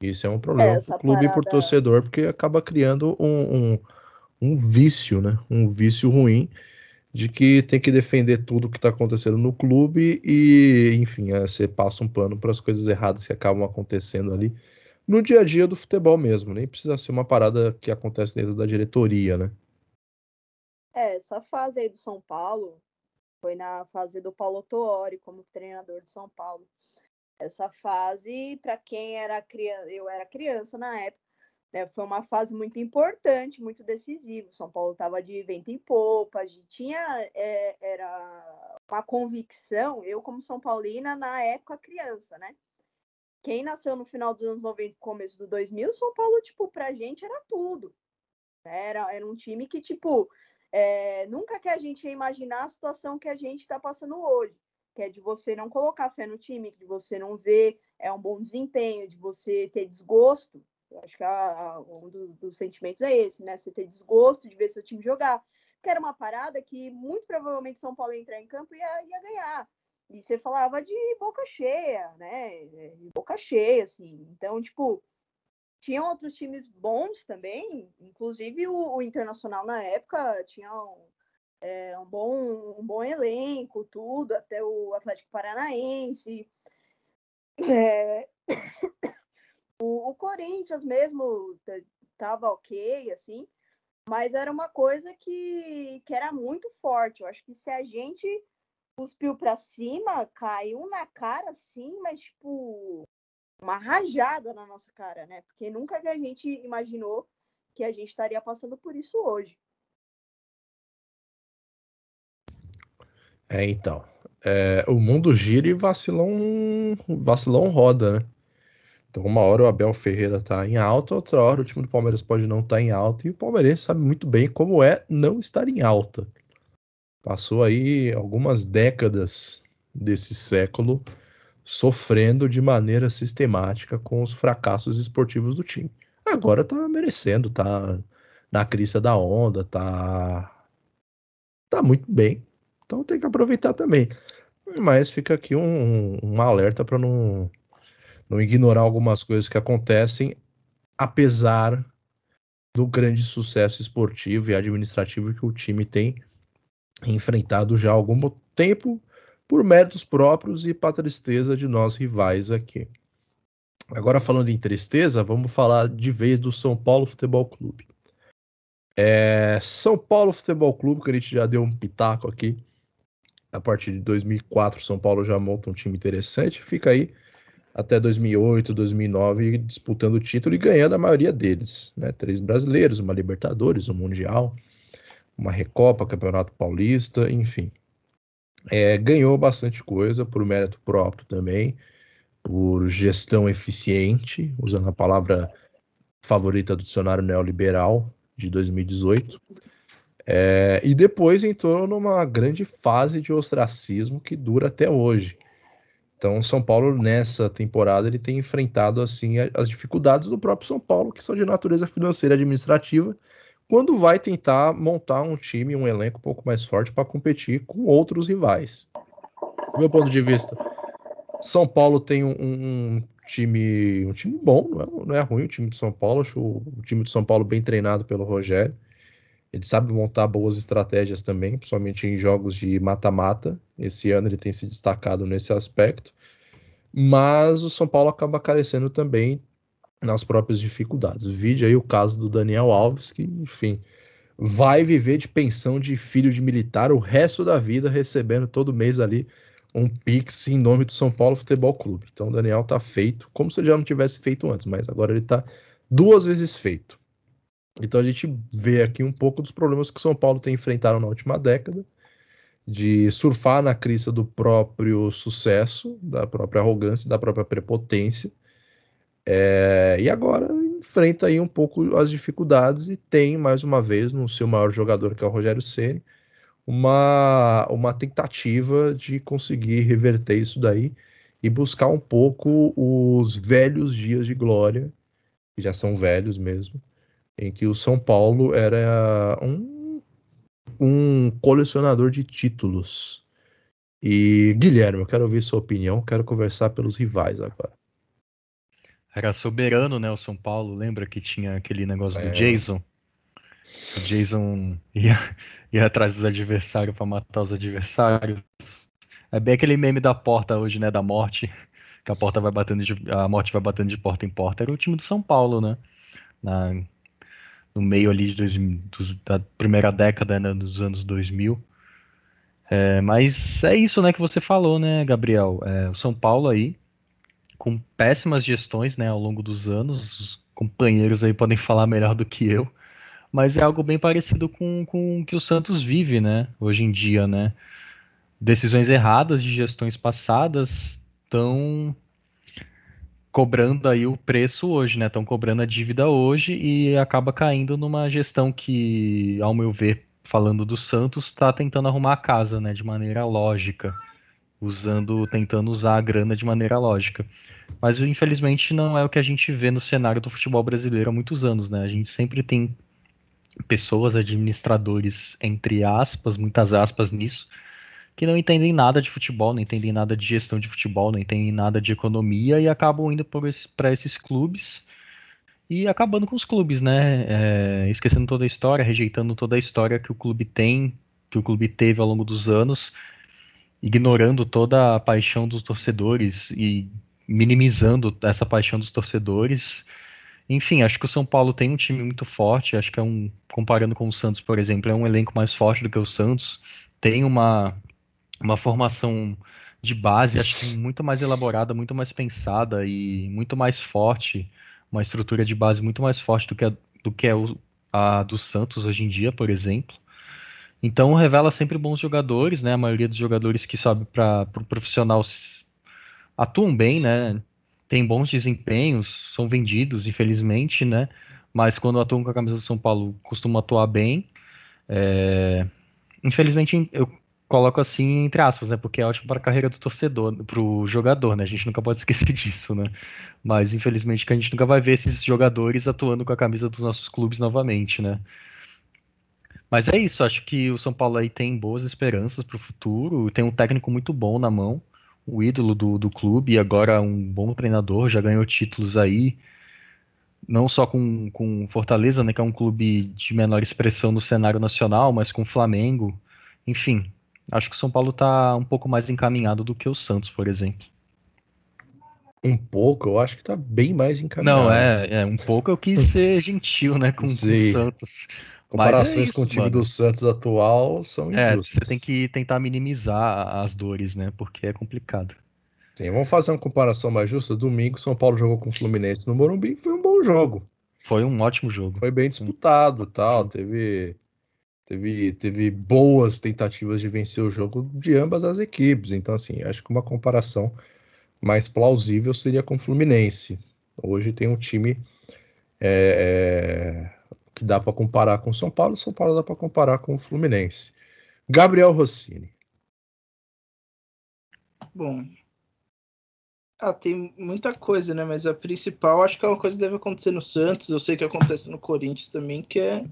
Isso é um problema para o clube parada... e por torcedor, porque acaba criando um, um, um vício, né? Um vício ruim de que tem que defender tudo que está acontecendo no clube e, enfim, é, você passa um pano para as coisas erradas que acabam acontecendo ali no dia a dia do futebol mesmo. Nem precisa ser uma parada que acontece dentro da diretoria, né? É, essa fase aí do São Paulo foi na fase do Paulo Tuori como treinador de São Paulo. Essa fase, para quem era criança, eu era criança na época, né, foi uma fase muito importante, muito decisiva. São Paulo estava de vento em popa, a gente tinha é, era uma convicção, eu como São Paulina, na época criança, né? Quem nasceu no final dos anos 90, começo do 2000, São Paulo, tipo, pra gente era tudo. Era, era um time que, tipo, é, nunca que a gente ia imaginar a situação que a gente está passando hoje, que é de você não colocar fé no time, de você não ver é um bom desempenho, de você ter desgosto. Eu acho que a, a, um do, dos sentimentos é esse, né? Você ter desgosto de ver seu time jogar. Que era uma parada que muito provavelmente São Paulo ia entrar em campo e ia, ia ganhar. E você falava de boca cheia, né? De boca cheia, assim. Então, tipo, tinham outros times bons também, inclusive o, o Internacional na época tinha um, é, um, bom, um bom elenco, tudo, até o Atlético Paranaense. É... o, o, Corinthians mesmo tava ok, assim, mas era uma coisa que, que era muito forte. Eu acho que se a gente cuspiu para cima, caiu na cara, assim, mas tipo uma rajada na nossa cara, né? Porque nunca que a gente imaginou que a gente estaria passando por isso hoje. É, então. É, o mundo gira e vacilão, vacilão roda, né? Então, uma hora o Abel Ferreira tá em alta, outra hora o time do Palmeiras pode não estar tá em alta, e o Palmeiras sabe muito bem como é não estar em alta. Passou aí algumas décadas desse século sofrendo de maneira sistemática com os fracassos esportivos do time. Agora tá merecendo, tá na crista da onda, tá tá muito bem. Então tem que aproveitar também. Mas fica aqui um, um alerta para não, não ignorar algumas coisas que acontecem, apesar do grande sucesso esportivo e administrativo que o time tem enfrentado já há algum tempo por méritos próprios e para tristeza de nós rivais aqui. Agora, falando em tristeza, vamos falar de vez do São Paulo Futebol Clube. É, São Paulo Futebol Clube, que a gente já deu um pitaco aqui. A partir de 2004, São Paulo já monta um time interessante. Fica aí até 2008, 2009 disputando o título e ganhando a maioria deles. Né? Três brasileiros, uma Libertadores, um Mundial, uma Recopa, Campeonato Paulista, enfim. É, ganhou bastante coisa por mérito próprio também, por gestão eficiente, usando a palavra favorita do dicionário neoliberal de 2018. É, e depois entrou numa grande fase de ostracismo que dura até hoje. Então, São Paulo nessa temporada ele tem enfrentado assim as dificuldades do próprio São Paulo, que são de natureza financeira e administrativa, quando vai tentar montar um time, um elenco um pouco mais forte para competir com outros rivais. Do meu ponto de vista, São Paulo tem um, um time, um time bom, não é, não é, ruim o time de São Paulo, acho o, o time de São Paulo bem treinado pelo Rogério. Ele sabe montar boas estratégias também, principalmente em jogos de mata-mata. Esse ano ele tem se destacado nesse aspecto. Mas o São Paulo acaba carecendo também nas próprias dificuldades. Vide aí o caso do Daniel Alves, que, enfim, vai viver de pensão de filho de militar o resto da vida, recebendo todo mês ali um Pix em nome do São Paulo Futebol Clube. Então o Daniel tá feito, como se ele já não tivesse feito antes, mas agora ele tá duas vezes feito. Então a gente vê aqui um pouco dos problemas que o São Paulo tem enfrentado na última década, de surfar na crista do próprio sucesso, da própria arrogância, da própria prepotência, é, e agora enfrenta aí um pouco as dificuldades e tem mais uma vez no seu maior jogador que é o Rogério Ceni uma, uma tentativa de conseguir reverter isso daí e buscar um pouco os velhos dias de glória, que já são velhos mesmo, em que o São Paulo era um, um colecionador de títulos. E Guilherme, eu quero ouvir sua opinião, quero conversar pelos rivais agora. Era soberano, né? O São Paulo. Lembra que tinha aquele negócio é. do Jason? O Jason ia, ia atrás dos adversários para matar os adversários. É bem aquele meme da porta hoje, né? Da morte. Que a porta vai batendo de, a morte vai batendo de porta em porta. Era o time do São Paulo, né? Na, no meio ali de dois, dos, da primeira década né, dos anos 2000. É, mas é isso, né, que você falou, né, Gabriel? É, o São Paulo aí com péssimas gestões né, ao longo dos anos. Os companheiros aí podem falar melhor do que eu. Mas é algo bem parecido com, com o que o Santos vive, né? Hoje em dia, né? Decisões erradas de gestões passadas estão cobrando aí o preço hoje, né? Estão cobrando a dívida hoje e acaba caindo numa gestão que, ao meu ver, falando do Santos, está tentando arrumar a casa, né, de maneira lógica, usando, tentando usar a grana de maneira lógica. Mas infelizmente não é o que a gente vê no cenário do futebol brasileiro há muitos anos, né? A gente sempre tem pessoas, administradores, entre aspas, muitas aspas nisso, que não entendem nada de futebol, não entendem nada de gestão de futebol, não entendem nada de economia e acabam indo para esses clubes e acabando com os clubes, né? É, esquecendo toda a história, rejeitando toda a história que o clube tem, que o clube teve ao longo dos anos, ignorando toda a paixão dos torcedores e minimizando essa paixão dos torcedores. Enfim, acho que o São Paulo tem um time muito forte. Acho que é um, comparando com o Santos, por exemplo, é um elenco mais forte do que o Santos. Tem uma, uma formação de base, acho que muito mais elaborada, muito mais pensada e muito mais forte. Uma estrutura de base muito mais forte do que a, do que é o, a do Santos hoje em dia, por exemplo. Então revela sempre bons jogadores, né? A maioria dos jogadores que sobe para o pro profissional atuam bem, né? Tem bons desempenhos, são vendidos, infelizmente, né? Mas quando atuam com a camisa do São Paulo, costumam atuar bem. É... Infelizmente, eu coloco assim entre aspas, né? Porque é ótimo para a carreira do torcedor, para o jogador, né? A gente nunca pode esquecer disso, né? Mas infelizmente que a gente nunca vai ver esses jogadores atuando com a camisa dos nossos clubes novamente, né? Mas é isso, acho que o São Paulo aí tem boas esperanças para o futuro, tem um técnico muito bom na mão o ídolo do, do clube e agora um bom treinador, já ganhou títulos aí, não só com, com Fortaleza, né, que é um clube de menor expressão no cenário nacional, mas com Flamengo. Enfim, acho que o São Paulo está um pouco mais encaminhado do que o Santos, por exemplo. Um pouco, eu acho que está bem mais encaminhado. Não, é, é um pouco eu quis ser gentil, né, com, com o Santos. Comparações é isso, com o time mano. do Santos atual são é, injustas. É, você tem que tentar minimizar as dores, né? Porque é complicado. Sim, vamos fazer uma comparação mais justa. Domingo, São Paulo jogou com o Fluminense no Morumbi, foi um bom jogo. Foi um ótimo jogo. Foi bem disputado, tal. Teve, teve, teve boas tentativas de vencer o jogo de ambas as equipes. Então, assim, acho que uma comparação mais plausível seria com o Fluminense. Hoje tem um time é, é que dá para comparar com São Paulo, São Paulo dá para comparar com o Fluminense. Gabriel Rossini. Bom, ah, tem muita coisa, né? Mas a principal, acho que é uma coisa que deve acontecer no Santos. Eu sei que acontece no Corinthians também, que é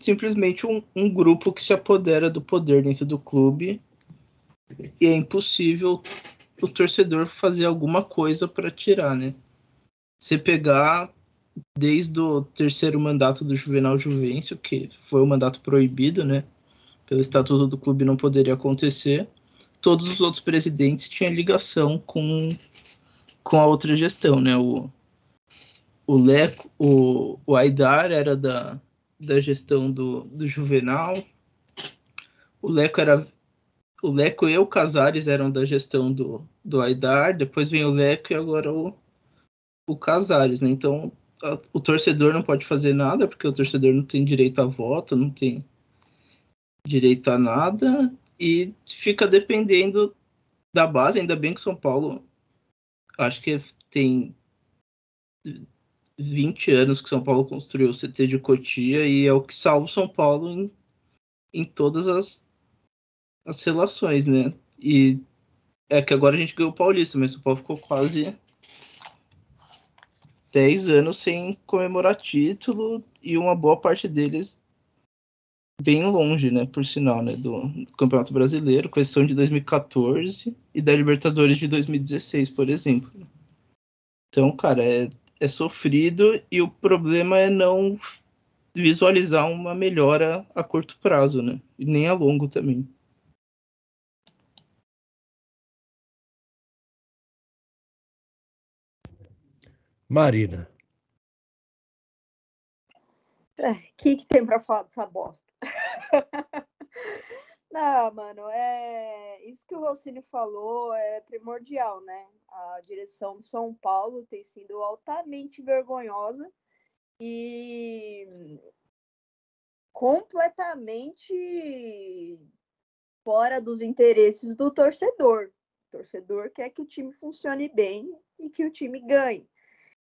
simplesmente um, um grupo que se apodera do poder dentro do clube e é impossível o torcedor fazer alguma coisa para tirar, né? Você pegar desde o terceiro mandato do Juvenal Juvencio, que foi o mandato proibido, né? Pelo estatuto do clube não poderia acontecer. Todos os outros presidentes tinham ligação com, com a outra gestão, né? O, o Leco, o, o Aidar era da, da gestão do, do Juvenal. O Leco era o Leco e o Casares eram da gestão do, do Aidar, depois vem o Leco e agora o, o Casares, né? Então o torcedor não pode fazer nada, porque o torcedor não tem direito a voto, não tem direito a nada, e fica dependendo da base. Ainda bem que São Paulo, acho que tem 20 anos que São Paulo construiu o CT de Cotia, e é o que salva o São Paulo em, em todas as, as relações, né? E é que agora a gente ganhou o Paulista, mas o Paulo ficou quase 10 anos sem comemorar título e uma boa parte deles bem longe, né, por sinal, né, do, do Campeonato Brasileiro, questão de 2014 e da Libertadores de 2016, por exemplo. Então, cara, é, é sofrido e o problema é não visualizar uma melhora a curto prazo, né, e nem a longo também. Marina. O é, que, que tem para falar dessa bosta? Não, mano, é isso que o Rossini falou é primordial, né? A direção do São Paulo tem sido altamente vergonhosa e completamente fora dos interesses do torcedor. O torcedor quer que o time funcione bem e que o time ganhe.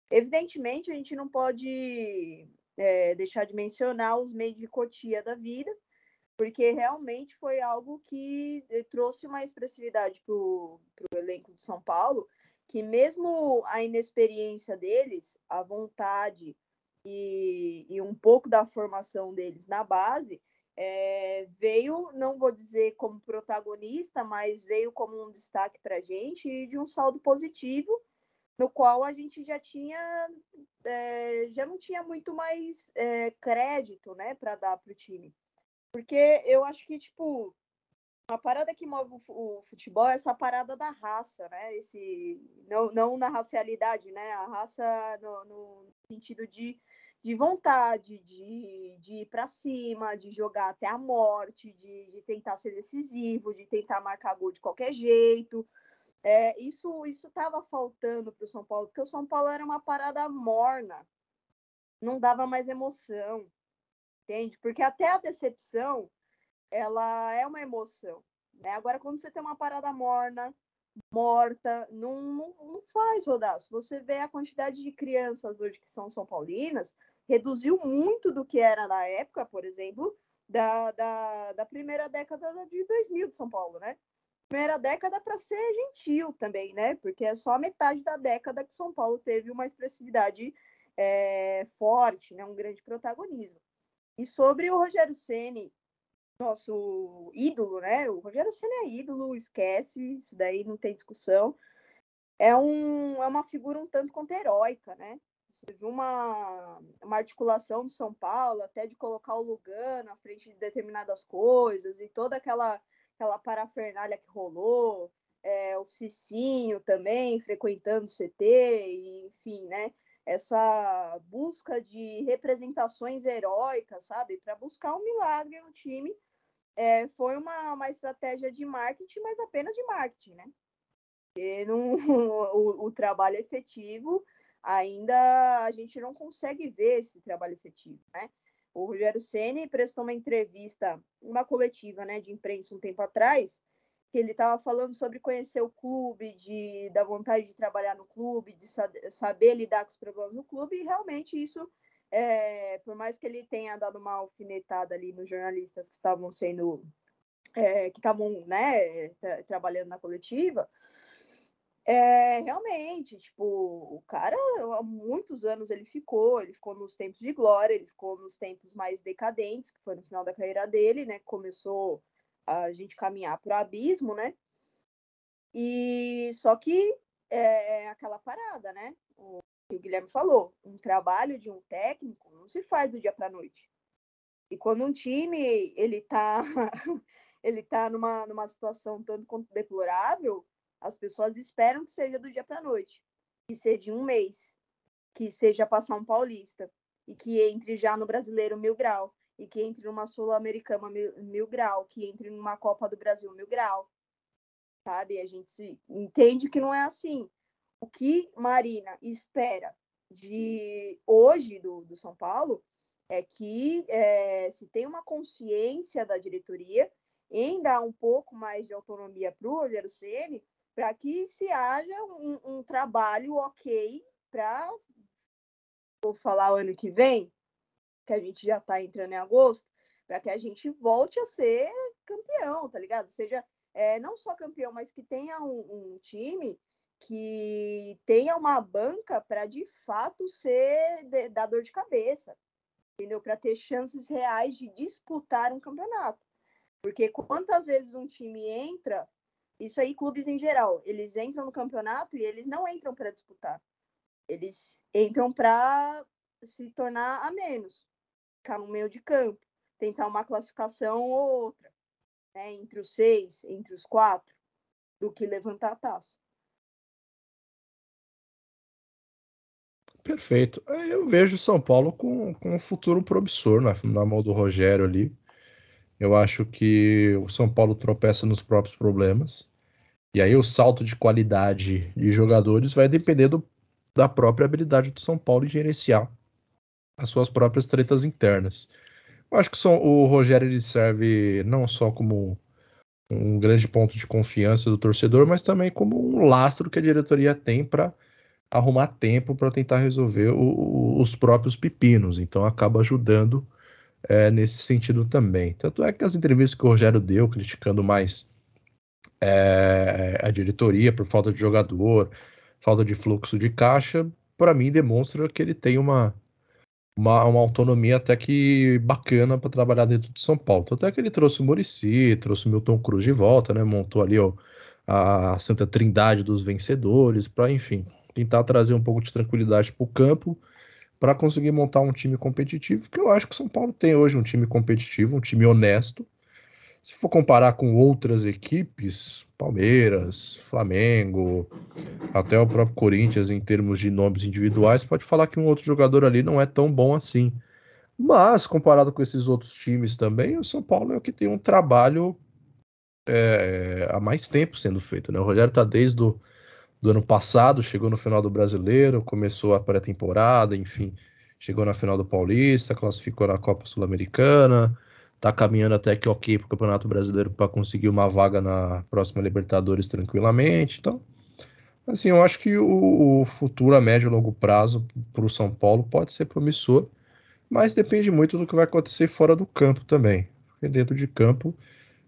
Evidentemente, a gente não pode é, deixar de mencionar os meios de cotia da vida, porque realmente foi algo que eh, trouxe uma expressividade para o elenco de São Paulo, que mesmo a inexperiência deles, a vontade e, e um pouco da formação deles na base, é, veio, não vou dizer como protagonista, mas veio como um destaque para a gente e de um saldo positivo, no qual a gente já tinha, é, já não tinha muito mais é, crédito, né, para dar para o time. Porque eu acho que, tipo, a parada que move o futebol é essa parada da raça, né? Esse, não, não na racialidade, né? A raça no, no sentido de, de vontade, de, de ir para cima, de jogar até a morte, de, de tentar ser decisivo, de tentar marcar gol de qualquer jeito. É, isso isso estava faltando para o São Paulo, porque o São Paulo era uma parada morna, não dava mais emoção entende? Porque até a decepção, ela é uma emoção, né? Agora, quando você tem uma parada morna, morta, não, não, não faz rodar. Se você vê a quantidade de crianças hoje que são São Paulinas, reduziu muito do que era na época, por exemplo, da, da, da primeira década de 2000 de São Paulo, né? Primeira década para ser gentil também, né? Porque é só a metade da década que São Paulo teve uma expressividade é, forte, né? um grande protagonismo. E sobre o Rogério Ceni, nosso ídolo, né? O Rogério Ceni é ídolo, esquece, isso daí não tem discussão. É, um, é uma figura um tanto quanto heróica, né? Você viu uma, uma articulação do São Paulo, até de colocar o Lugano à frente de determinadas coisas, e toda aquela, aquela parafernália que rolou, é, o Cicinho também frequentando o CT, e, enfim, né? Essa busca de representações heróicas, sabe, para buscar um milagre no time, é, foi uma, uma estratégia de marketing, mas apenas de marketing, né? E não, o, o trabalho efetivo ainda a gente não consegue ver esse trabalho efetivo, né? O Rogério Ceni prestou uma entrevista, uma coletiva, né, de imprensa um tempo atrás, que ele estava falando sobre conhecer o clube, de da vontade de trabalhar no clube, de saber lidar com os problemas no clube, e realmente isso, é, por mais que ele tenha dado uma alfinetada ali nos jornalistas que estavam sendo, é, que estavam, né, tra trabalhando na coletiva, é, realmente, tipo, o cara, há muitos anos ele ficou, ele ficou nos tempos de glória, ele ficou nos tempos mais decadentes, que foi no final da carreira dele, né, começou a gente caminhar para o abismo, né? E só que é, é aquela parada, né? O que o Guilherme falou, um trabalho de um técnico não se faz do dia para noite. E quando um time ele tá ele tá numa, numa situação tanto quanto deplorável, as pessoas esperam que seja do dia para noite, que seja um mês, que seja passar um paulista e que entre já no brasileiro mil grau e que entre numa Sul-Americana mil, mil grau, que entre numa Copa do Brasil mil grau, sabe? A gente entende que não é assim. O que Marina espera de hoje do, do São Paulo é que é, se tem uma consciência da diretoria em dar um pouco mais de autonomia para o Rogério Ceni para que se haja um, um trabalho ok para vou falar o ano que vem que a gente já está entrando em agosto, para que a gente volte a ser campeão, tá ligado? Seja é, não só campeão, mas que tenha um, um time que tenha uma banca para de fato ser de, dor de cabeça, entendeu? Para ter chances reais de disputar um campeonato. Porque quantas vezes um time entra, isso aí clubes em geral, eles entram no campeonato e eles não entram para disputar. Eles entram para se tornar a menos ficar no meio de campo, tentar uma classificação ou outra, né, entre os seis, entre os quatro, do que levantar a taça. Perfeito. Eu vejo São Paulo com, com um futuro promissor na, na mão do Rogério ali. Eu acho que o São Paulo tropeça nos próprios problemas. E aí o salto de qualidade de jogadores vai depender do, da própria habilidade do São Paulo em gerenciar as suas próprias tretas internas. Eu acho que o Rogério ele serve não só como um grande ponto de confiança do torcedor, mas também como um lastro que a diretoria tem para arrumar tempo para tentar resolver o, os próprios pepinos. Então acaba ajudando é, nesse sentido também. Tanto é que as entrevistas que o Rogério deu, criticando mais é, a diretoria por falta de jogador, falta de fluxo de caixa, para mim demonstra que ele tem uma, uma, uma autonomia até que bacana para trabalhar dentro de São Paulo. Tanto é que ele trouxe o Murici, trouxe o Milton Cruz de volta, né? Montou ali ó, a Santa Trindade dos vencedores, para, enfim, tentar trazer um pouco de tranquilidade para o campo para conseguir montar um time competitivo, que eu acho que o São Paulo tem hoje um time competitivo, um time honesto. Se for comparar com outras equipes, Palmeiras, Flamengo, até o próprio Corinthians, em termos de nomes individuais, pode falar que um outro jogador ali não é tão bom assim. Mas, comparado com esses outros times também, o São Paulo é o que tem um trabalho é, há mais tempo sendo feito. Né? O Rogério está desde o do ano passado, chegou no final do Brasileiro, começou a pré-temporada, enfim, chegou na final do Paulista, classificou na Copa Sul-Americana, tá caminhando até que ok para o Campeonato Brasileiro para conseguir uma vaga na próxima Libertadores tranquilamente. Então, assim, eu acho que o, o futuro a médio e longo prazo para o São Paulo pode ser promissor, mas depende muito do que vai acontecer fora do campo também. Porque dentro de campo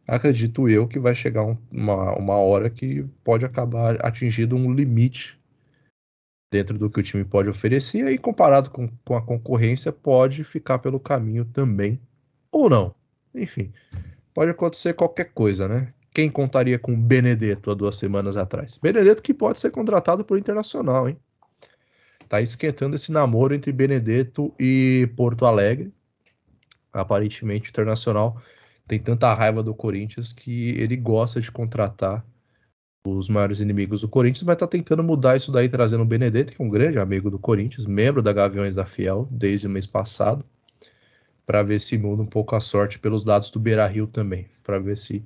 acredito eu que vai chegar um, uma, uma hora que pode acabar atingindo um limite dentro do que o time pode oferecer, e comparado com, com a concorrência, pode ficar pelo caminho também, ou não. Enfim, pode acontecer qualquer coisa, né? Quem contaria com Benedetto há duas semanas atrás? Benedetto que pode ser contratado por Internacional, hein? Tá esquentando esse namoro entre Benedetto e Porto Alegre. Aparentemente, o Internacional tem tanta raiva do Corinthians que ele gosta de contratar os maiores inimigos do Corinthians, mas está tentando mudar isso daí, trazendo o Benedetto, que é um grande amigo do Corinthians, membro da Gaviões da Fiel desde o mês passado, para ver se muda um pouco a sorte pelos dados do Beira Rio também, para ver se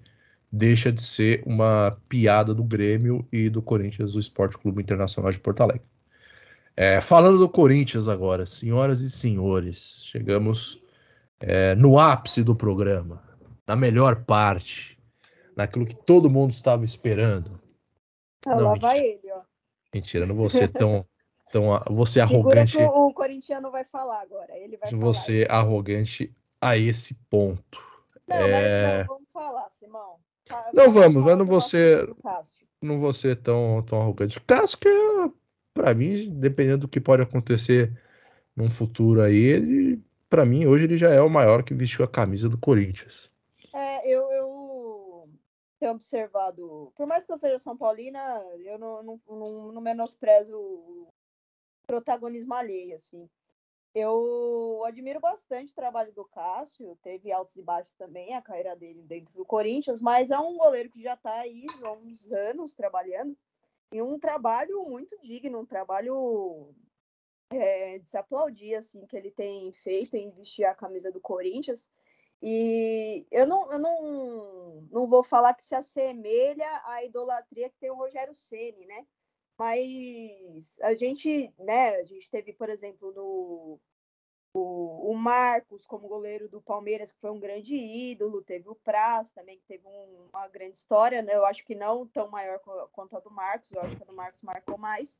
deixa de ser uma piada do Grêmio e do Corinthians, do Esporte Clube Internacional de Porto Alegre. É, falando do Corinthians agora, senhoras e senhores, chegamos é, no ápice do programa na melhor parte, naquilo que todo mundo estava esperando. Ah, não, lá vai ele, ó. Mentira, não vou ser tão, tão vou ser arrogante. o corintiano vai falar agora, ele vai Vou ser arrogante a esse ponto. Não, é... mas não, vamos falar, Simão. Não vamos, eu não vou ser, não vou ser tão, tão arrogante. Cássio, que para mim, dependendo do que pode acontecer num futuro aí, ele, para mim, hoje ele já é o maior que vestiu a camisa do Corinthians eu, eu tenho observado, por mais que eu seja São Paulina, eu não, não, não, não menosprezo protagonismo alheio, assim. Eu admiro bastante o trabalho do Cássio, teve altos e baixos também, a carreira dele dentro do Corinthians, mas é um goleiro que já está aí há uns anos trabalhando, e um trabalho muito digno, um trabalho é, de se aplaudir, assim, que ele tem feito em vestir a camisa do Corinthians. E eu não, eu não, não vou falar que se assemelha à idolatria que tem o Rogério Ceni, né? Mas a gente, né, a gente teve, por exemplo, no o, o, Marcos como goleiro do Palmeiras, que foi um grande ídolo, teve o Praz também, que teve um, uma grande história, né? Eu acho que não tão maior quanto a do Marcos, eu acho que a do Marcos marcou mais.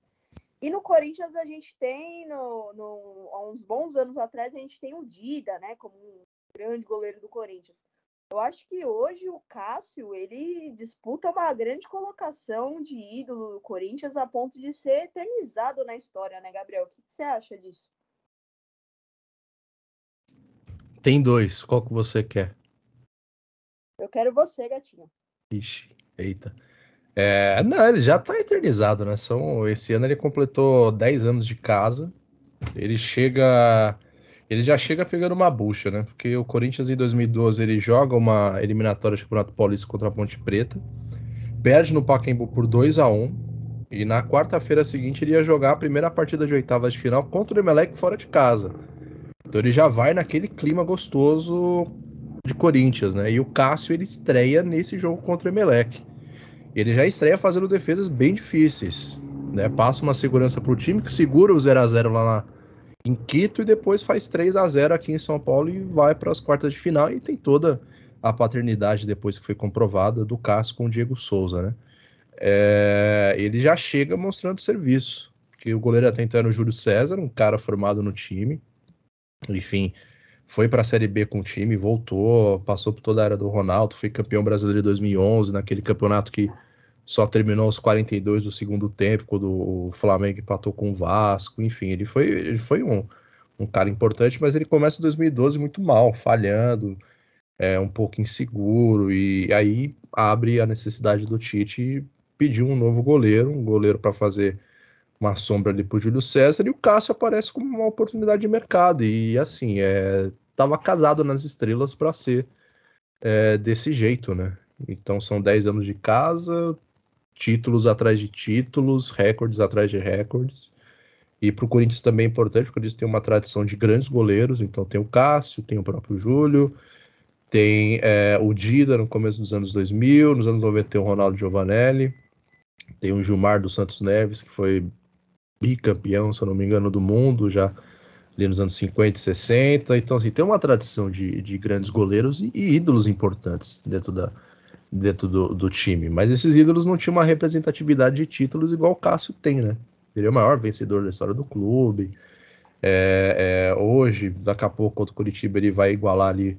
E no Corinthians a gente tem, no, no, há uns bons anos atrás, a gente tem o Dida, né? Como um grande goleiro do Corinthians. Eu acho que hoje o Cássio ele disputa uma grande colocação de ídolo do Corinthians a ponto de ser eternizado na história, né, Gabriel? O que, você acha disso? Tem dois. Qual que você quer? Eu quero você, gatinho. Ixi, eita. É, não, ele já tá eternizado, né? São, esse ano ele completou 10 anos de casa. Ele chega ele já chega pegando uma bucha, né? Porque o Corinthians em 2012 ele joga uma eliminatória do Campeonato Paulista contra a Ponte Preta, perde no Pacaembu por 2 a 1 e na quarta-feira seguinte ele ia jogar a primeira partida de oitavas de final contra o Emelec fora de casa. Então ele já vai naquele clima gostoso de Corinthians, né? E o Cássio ele estreia nesse jogo contra o Emelec. Ele já estreia fazendo defesas bem difíceis, né? Passa uma segurança pro time que segura o 0 a 0 lá na, em Quito e depois faz 3 a 0 aqui em São Paulo e vai para as quartas de final e tem toda a paternidade depois que foi comprovada do Cássio com o Diego Souza, né? É, ele já chega mostrando serviço, que o goleiro até então era o Júlio César, um cara formado no time, enfim, foi para a Série B com o time, voltou, passou por toda a era do Ronaldo, foi campeão brasileiro em 2011, naquele campeonato que só terminou aos 42 do segundo tempo, quando o Flamengo empatou com o Vasco, enfim, ele foi, ele foi um, um cara importante, mas ele começa em 2012 muito mal, falhando, é um pouco inseguro, e aí abre a necessidade do Tite pedir um novo goleiro, um goleiro para fazer uma sombra ali pro Júlio César, e o Cássio aparece como uma oportunidade de mercado, e assim, é, tava casado nas estrelas para ser é, desse jeito, né? Então são 10 anos de casa, títulos atrás de títulos, recordes atrás de recordes. E para o Corinthians também é importante, porque o Corinthians tem uma tradição de grandes goleiros, então tem o Cássio, tem o próprio Júlio, tem é, o Dida no começo dos anos 2000, nos anos 90 tem o Ronaldo Giovanelli, tem o Gilmar dos Santos Neves, que foi bicampeão, se eu não me engano, do mundo, já ali nos anos 50 e 60. Então, assim, tem uma tradição de, de grandes goleiros e, e ídolos importantes dentro da, dentro do, do, time. Mas esses ídolos não tinham uma representatividade de títulos igual o Cássio tem, né? Ele é o maior vencedor da história do clube. É, é, hoje, daqui a pouco, contra o Curitiba, ele vai igualar ali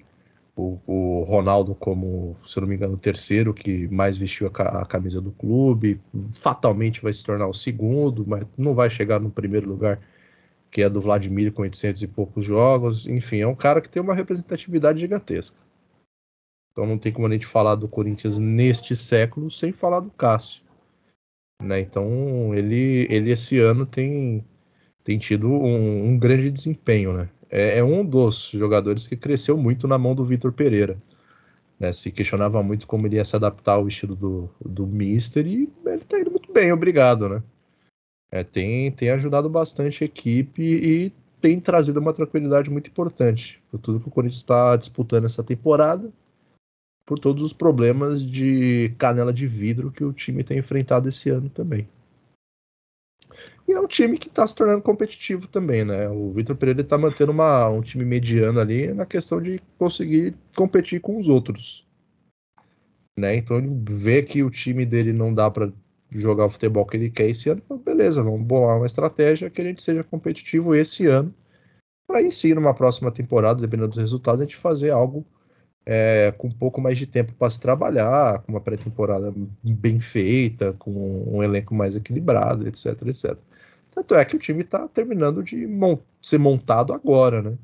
o, o, Ronaldo como, se eu não me engano, o terceiro que mais vestiu a, a, camisa do clube. Fatalmente vai se tornar o segundo, mas não vai chegar no primeiro lugar, que é do Vladimir, com 800 e poucos jogos. Enfim, é um cara que tem uma representatividade gigantesca. Então não tem como a gente falar do Corinthians neste século sem falar do Cássio. Né? Então ele, ele esse ano tem, tem tido um, um grande desempenho. Né? É, é, um dos jogadores que cresceu muito na mão do Vitor Pereira. Né? Se questionava muito como ele ia se adaptar ao estilo do, do Mister e ele está indo muito bem, obrigado. Né? É, tem, tem ajudado bastante a equipe e tem trazido uma tranquilidade muito importante por tudo que o Corinthians está disputando essa temporada por todos os problemas de canela de vidro que o time tem enfrentado esse ano também. E é um time que está se tornando competitivo também, né? O Vitor Pereira está mantendo uma, um time mediano ali na questão de conseguir competir com os outros. Né? Então ele vê que o time dele não dá para jogar o futebol que ele quer esse ano, beleza, vamos bolar uma estratégia que a gente seja competitivo esse ano, para aí sim, numa próxima temporada, dependendo dos resultados, a gente fazer algo é, com um pouco mais de tempo para se trabalhar, com uma pré-temporada bem feita, com um elenco mais equilibrado, etc, etc. Tanto é que o time está terminando de mon ser montado agora, né?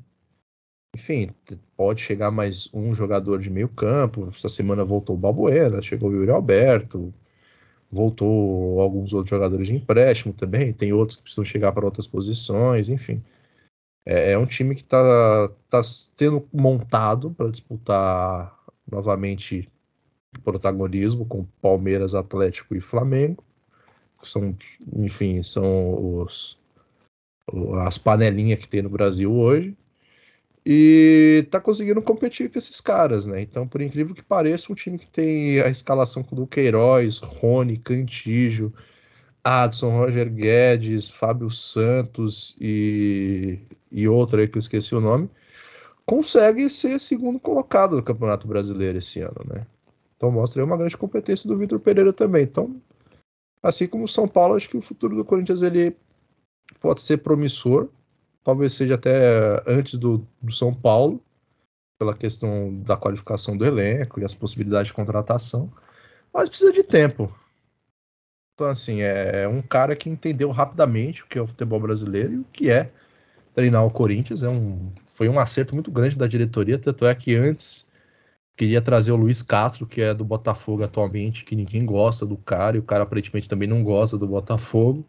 Enfim, pode chegar mais um jogador de meio campo. Essa semana voltou o Balbuena, chegou o Yuri Alberto, voltou alguns outros jogadores de empréstimo também. Tem outros que precisam chegar para outras posições, enfim. É, é um time que está tá sendo montado para disputar novamente protagonismo com Palmeiras, Atlético e Flamengo. São, enfim, são os, as panelinhas que tem no Brasil hoje. E tá conseguindo competir com esses caras, né? Então, por incrível que pareça, um time que tem a escalação com o Queiroz, Rony, Cantígio, Adson, Roger Guedes, Fábio Santos e, e outra aí que eu esqueci o nome, consegue ser segundo colocado no Campeonato Brasileiro esse ano, né? Então mostra aí uma grande competência do Vitor Pereira também. Então, assim como o São Paulo, acho que o futuro do Corinthians ele pode ser promissor, talvez seja até antes do, do São Paulo, pela questão da qualificação do elenco e as possibilidades de contratação, mas precisa de tempo. Então, assim, é um cara que entendeu rapidamente o que é o futebol brasileiro e o que é treinar o Corinthians. É um, foi um acerto muito grande da diretoria, tanto é que antes queria trazer o Luiz Castro, que é do Botafogo atualmente, que ninguém gosta do cara, e o cara aparentemente também não gosta do Botafogo.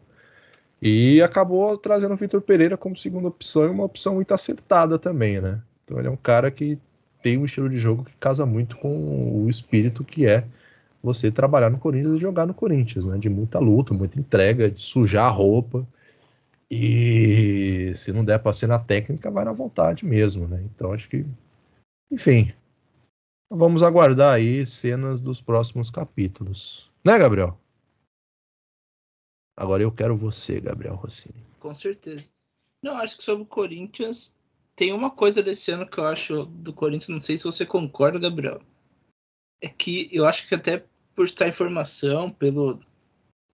E acabou trazendo o Vitor Pereira como segunda opção, e uma opção muito acertada também, né? Então ele é um cara que tem um estilo de jogo que casa muito com o espírito que é você trabalhar no Corinthians e jogar no Corinthians, né? De muita luta, muita entrega, de sujar a roupa. E se não der para ser na técnica, vai na vontade mesmo, né? Então acho que, enfim, vamos aguardar aí cenas dos próximos capítulos, né, Gabriel? Agora eu quero você, Gabriel Rossini. Com certeza. Não, acho que sobre o Corinthians tem uma coisa desse ano que eu acho do Corinthians, não sei se você concorda, Gabriel. É que eu acho que até por estar informação, pelo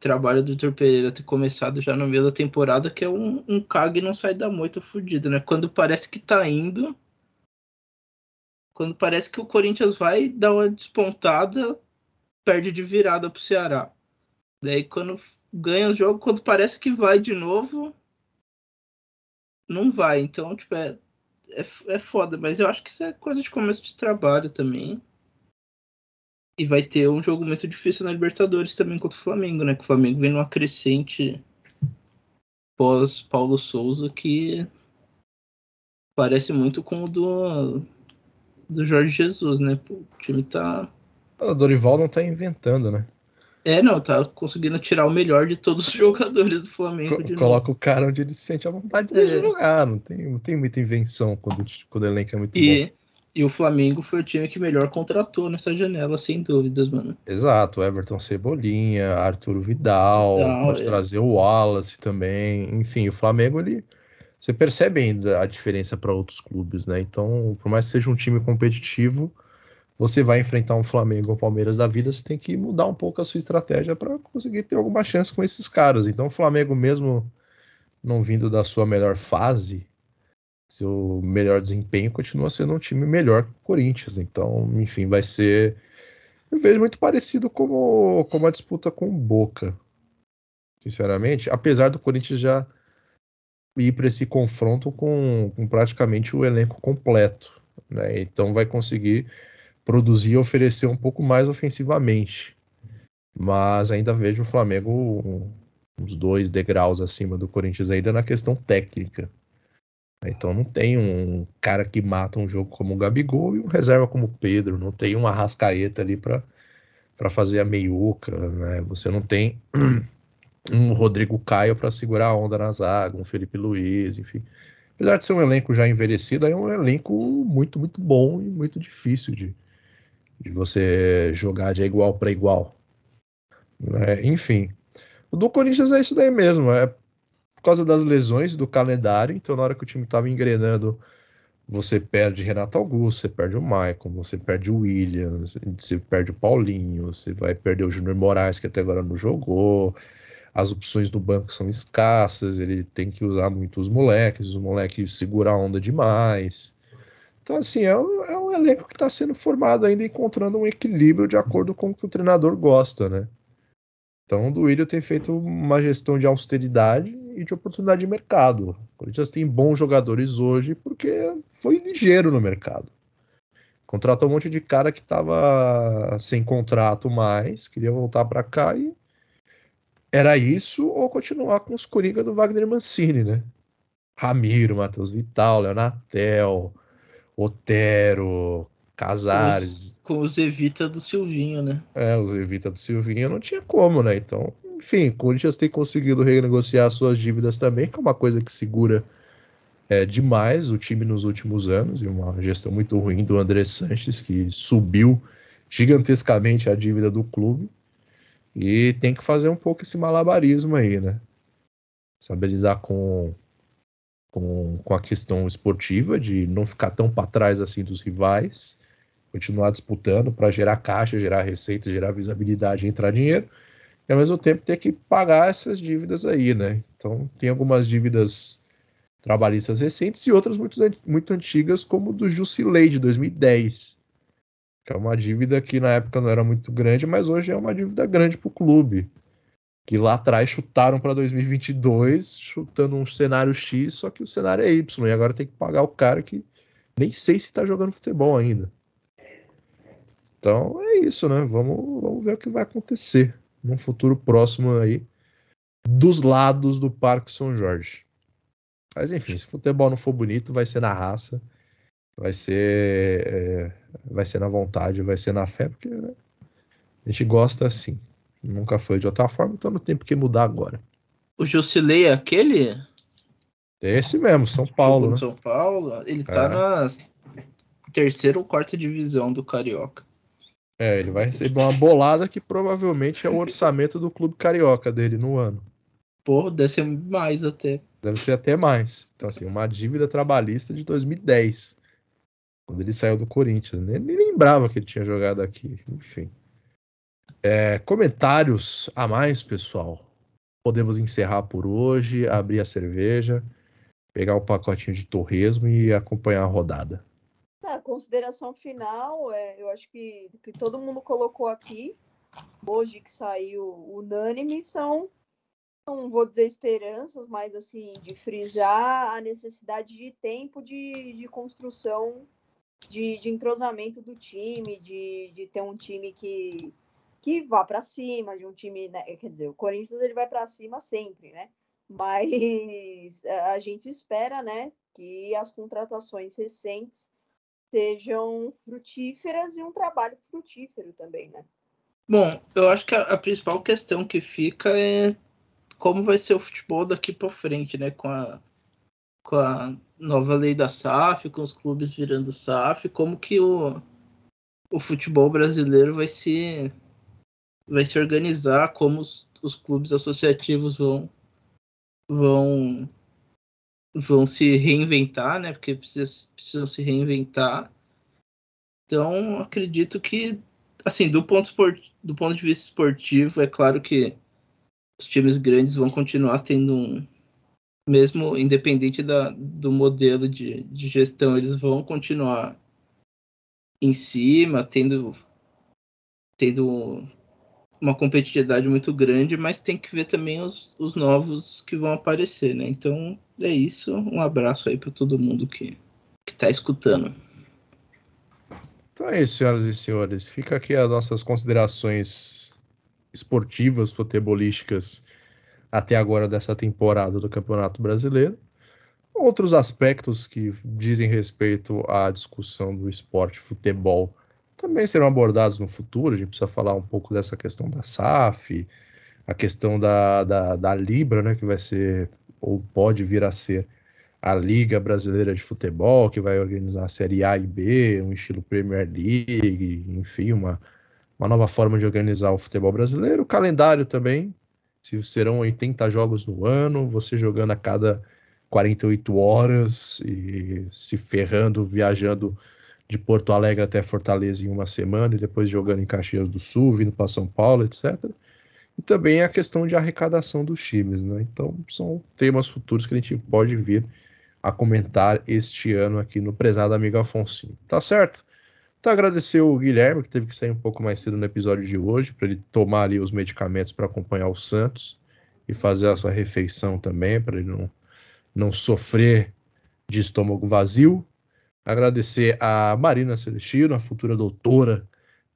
trabalho do Vitor Pereira ter começado já no meio da temporada, que é um, um cague não sai da moita fudido, né? Quando parece que tá indo, Quando parece que o Corinthians vai dar uma despontada, perde de virada pro Ceará. Daí quando ganha o jogo, quando parece que vai de novo, não vai. Então, tipo, é, é, é foda, mas eu acho que isso é coisa de começo de trabalho também. E vai ter um jogo muito difícil na Libertadores também contra o Flamengo, né? Que o Flamengo vem numa crescente pós Paulo Souza que parece muito com o do, do Jorge Jesus, né? O time tá. O Dorival não tá inventando, né? É, não, tá conseguindo tirar o melhor de todos os jogadores do Flamengo. Co coloca novo. o cara onde ele se sente a vontade É. de jogar. Não tem, não tem muita invenção quando, quando o elenco é muito bom. E, o Flamengo foi o time que melhor contratou nessa janela, sem dúvidas, mano. Exato, Everton Cebolinha, Arturo Vidal, Vidal, pode é. trazer o Wallace também. Enfim, o Flamengo, ele. Você percebe ainda a diferença para outros clubes, né? Então, por mais que seja um time competitivo, você vai enfrentar um Flamengo ou Palmeiras da vida, você tem que mudar um pouco a sua estratégia para conseguir ter alguma chance com esses caras. Então, o Flamengo, mesmo não vindo da sua melhor fase, seu melhor desempenho continua sendo um time melhor que o Corinthians. Então, enfim, vai ser. Eu vejo muito parecido como, como a disputa com o Boca. Sinceramente, apesar do Corinthians já ir para esse confronto com, com praticamente o elenco completo. Né? Então vai conseguir produzir e oferecer um pouco mais ofensivamente. Mas ainda vejo o Flamengo uns dois degraus acima do Corinthians ainda na questão técnica. Então não tem um cara que mata um jogo como o Gabigol e um reserva como o Pedro, não tem uma rascaeta ali para fazer a meiuca, né? Você não tem um Rodrigo Caio para segurar a onda na zaga, um Felipe Luiz, enfim. Apesar de ser um elenco já envelhecido, é um elenco muito, muito bom e muito difícil de, de você jogar de igual para igual. né? Enfim, o do Corinthians é isso daí mesmo, é por causa das lesões do calendário, então na hora que o time estava engrenando, você perde Renato Augusto, você perde o Maicon, você perde o William, você perde o Paulinho, você vai perder o Júnior Moraes, que até agora não jogou, as opções do banco são escassas, ele tem que usar muito os moleques, os moleques seguram a onda demais. Então, assim, é um, é um elenco que está sendo formado ainda, encontrando um equilíbrio de acordo com o que o treinador gosta, né? Então, o Duílio tem feito uma gestão de austeridade e de oportunidade de mercado. O Corinthians tem bons jogadores hoje porque foi ligeiro no mercado. Contratou um monte de cara que estava sem contrato mais, queria voltar para cá e era isso ou continuar com os Coringa do Wagner Mancini, né? Ramiro, Matheus Vital, Leonatel, Otero, Casares. Com os Evita do Silvinho, né? É, os Evita do Silvinho não tinha como, né? Então, enfim, o Corinthians tem conseguido renegociar suas dívidas também, que é uma coisa que segura é, demais o time nos últimos anos, e uma gestão muito ruim do André Sanches, que subiu gigantescamente a dívida do clube. E tem que fazer um pouco esse malabarismo aí, né? Saber lidar com, com, com a questão esportiva, de não ficar tão para trás assim dos rivais, continuar disputando para gerar caixa, gerar receita, gerar visibilidade entrar dinheiro, e ao mesmo tempo ter que pagar essas dívidas aí, né? Então tem algumas dívidas trabalhistas recentes e outras muito, muito antigas, como do Jusilei de 2010 que é uma dívida que na época não era muito grande, mas hoje é uma dívida grande para o clube. Que lá atrás chutaram para 2022, chutando um cenário X, só que o cenário é Y, e agora tem que pagar o cara que nem sei se está jogando futebol ainda. Então é isso, né? Vamos, vamos ver o que vai acontecer num futuro próximo aí dos lados do Parque São Jorge. Mas enfim, se o futebol não for bonito, vai ser na raça vai ser é, vai ser na vontade, vai ser na fé, porque né, a gente gosta assim. Nunca foi de outra forma, então não tem por que mudar agora. O Jusilei é aquele? É esse mesmo, São Paulo, né? São Paulo. Ele tá É. na terceira ou quarta divisão do Carioca. É, ele vai receber uma bolada que provavelmente é o orçamento do clube carioca dele no ano. Porra, deve ser mais até. Deve ser até mais. Então, assim, uma dívida trabalhista de 2010. Quando ele saiu do Corinthians. Nem, nem lembrava que ele tinha jogado aqui. Enfim. É, comentários a mais, pessoal. Podemos encerrar por hoje, abrir a cerveja, pegar um pacotinho de torresmo e acompanhar a rodada. A consideração final, é, eu acho que, que todo mundo colocou aqui, hoje que saiu unânime, são, não vou dizer esperanças, mas assim, de frisar a necessidade de tempo de, de construção, de, de entrosamento do time, de, de ter um time que, que vá para cima, de um time, né? quer dizer, o Corinthians ele vai para cima sempre, né? Mas a gente espera, né, que as contratações recentes sejam frutíferas e um trabalho frutífero também, né? Bom, eu acho que a, a principal questão que fica é como vai ser o futebol daqui para frente, né? Com a, com a nova lei da SAF, com os clubes virando SAF, como que o, o futebol brasileiro vai se vai se organizar, como os, os clubes associativos vão vão vão se reinventar, né? Porque precisam, precisam se reinventar. Então, acredito que, assim, do ponto, do ponto de vista esportivo, é claro que os times grandes vão continuar tendo um. Mesmo independente da, do modelo de, de gestão, eles vão continuar em cima, tendo, tendo uma competitividade muito grande, mas tem que ver também os, os novos que vão aparecer, né? Então é isso. Um abraço aí para todo mundo que está escutando. Então é isso, senhoras e senhores. Fica aqui as nossas considerações esportivas, futebolísticas até agora dessa temporada do Campeonato Brasileiro. Outros aspectos que dizem respeito à discussão do esporte futebol também serão abordados no futuro. A gente precisa falar um pouco dessa questão da SAF, a questão da, da, da Libra, né, que vai ser, ou pode vir a ser, a Liga Brasileira de Futebol, que vai organizar a Série A e B, um estilo Premier League, enfim, uma, uma nova forma de organizar o futebol brasileiro. O calendário também, se serão 80 jogos no ano, você jogando a cada 48 horas e se ferrando, viajando de Porto Alegre até Fortaleza em uma semana e depois jogando em Caxias do Sul, vindo para São Paulo, etc. E também a questão de arrecadação dos times, né? Então são temas futuros que a gente pode vir a comentar este ano aqui no Prezado Amigo Afonso. Tá certo? Então agradecer o Guilherme, que teve que sair um pouco mais cedo no episódio de hoje, para ele tomar ali os medicamentos para acompanhar o Santos e fazer a sua refeição também, para ele não, não sofrer de estômago vazio. Agradecer a Marina Celestino, a futura doutora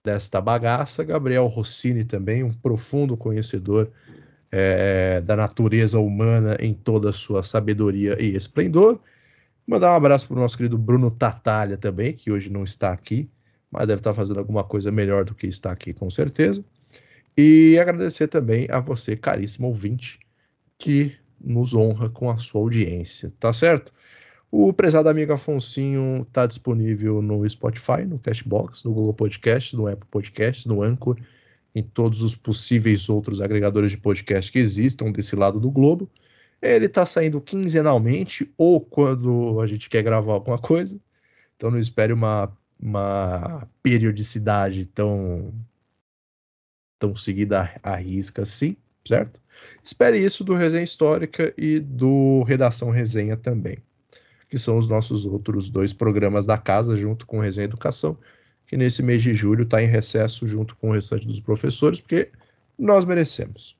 desta bagaça, Gabriel Rossini também, um profundo conhecedor é, da natureza humana em toda a sua sabedoria e esplendor. Mandar um abraço para o nosso querido Bruno Tatalha também, que hoje não está aqui, mas deve estar fazendo alguma coisa melhor do que está aqui, com certeza. E agradecer também a você, caríssimo ouvinte, que nos honra com a sua audiência, tá certo? O prezado amigo Afonsinho está disponível no Spotify, no Cashbox, no Google Podcast, no Apple Podcast, no Anchor, em todos os possíveis outros agregadores de podcast que existam desse lado do globo. Ele está saindo quinzenalmente ou quando a gente quer gravar alguma coisa. Então não espere uma, uma periodicidade tão, tão seguida à risca assim, certo? Espere isso do Resenha Histórica e do Redação Resenha também que são os nossos outros dois programas da casa, junto com o Resenha Educação, que nesse mês de julho está em recesso junto com o restante dos professores, porque nós merecemos.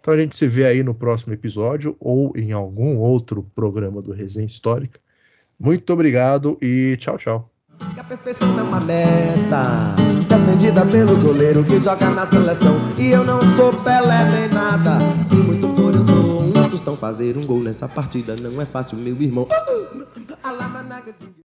Então a gente se vê aí no próximo episódio ou em algum outro programa do Resenha Histórica. Muito obrigado e tchau, tchau. A perfeição é uma meta Defendida pelo goleiro que joga na seleção E eu não sou Pelé nem nada Se muito for eu sou Tostão Fazer um gol nessa partida não é fácil, meu irmão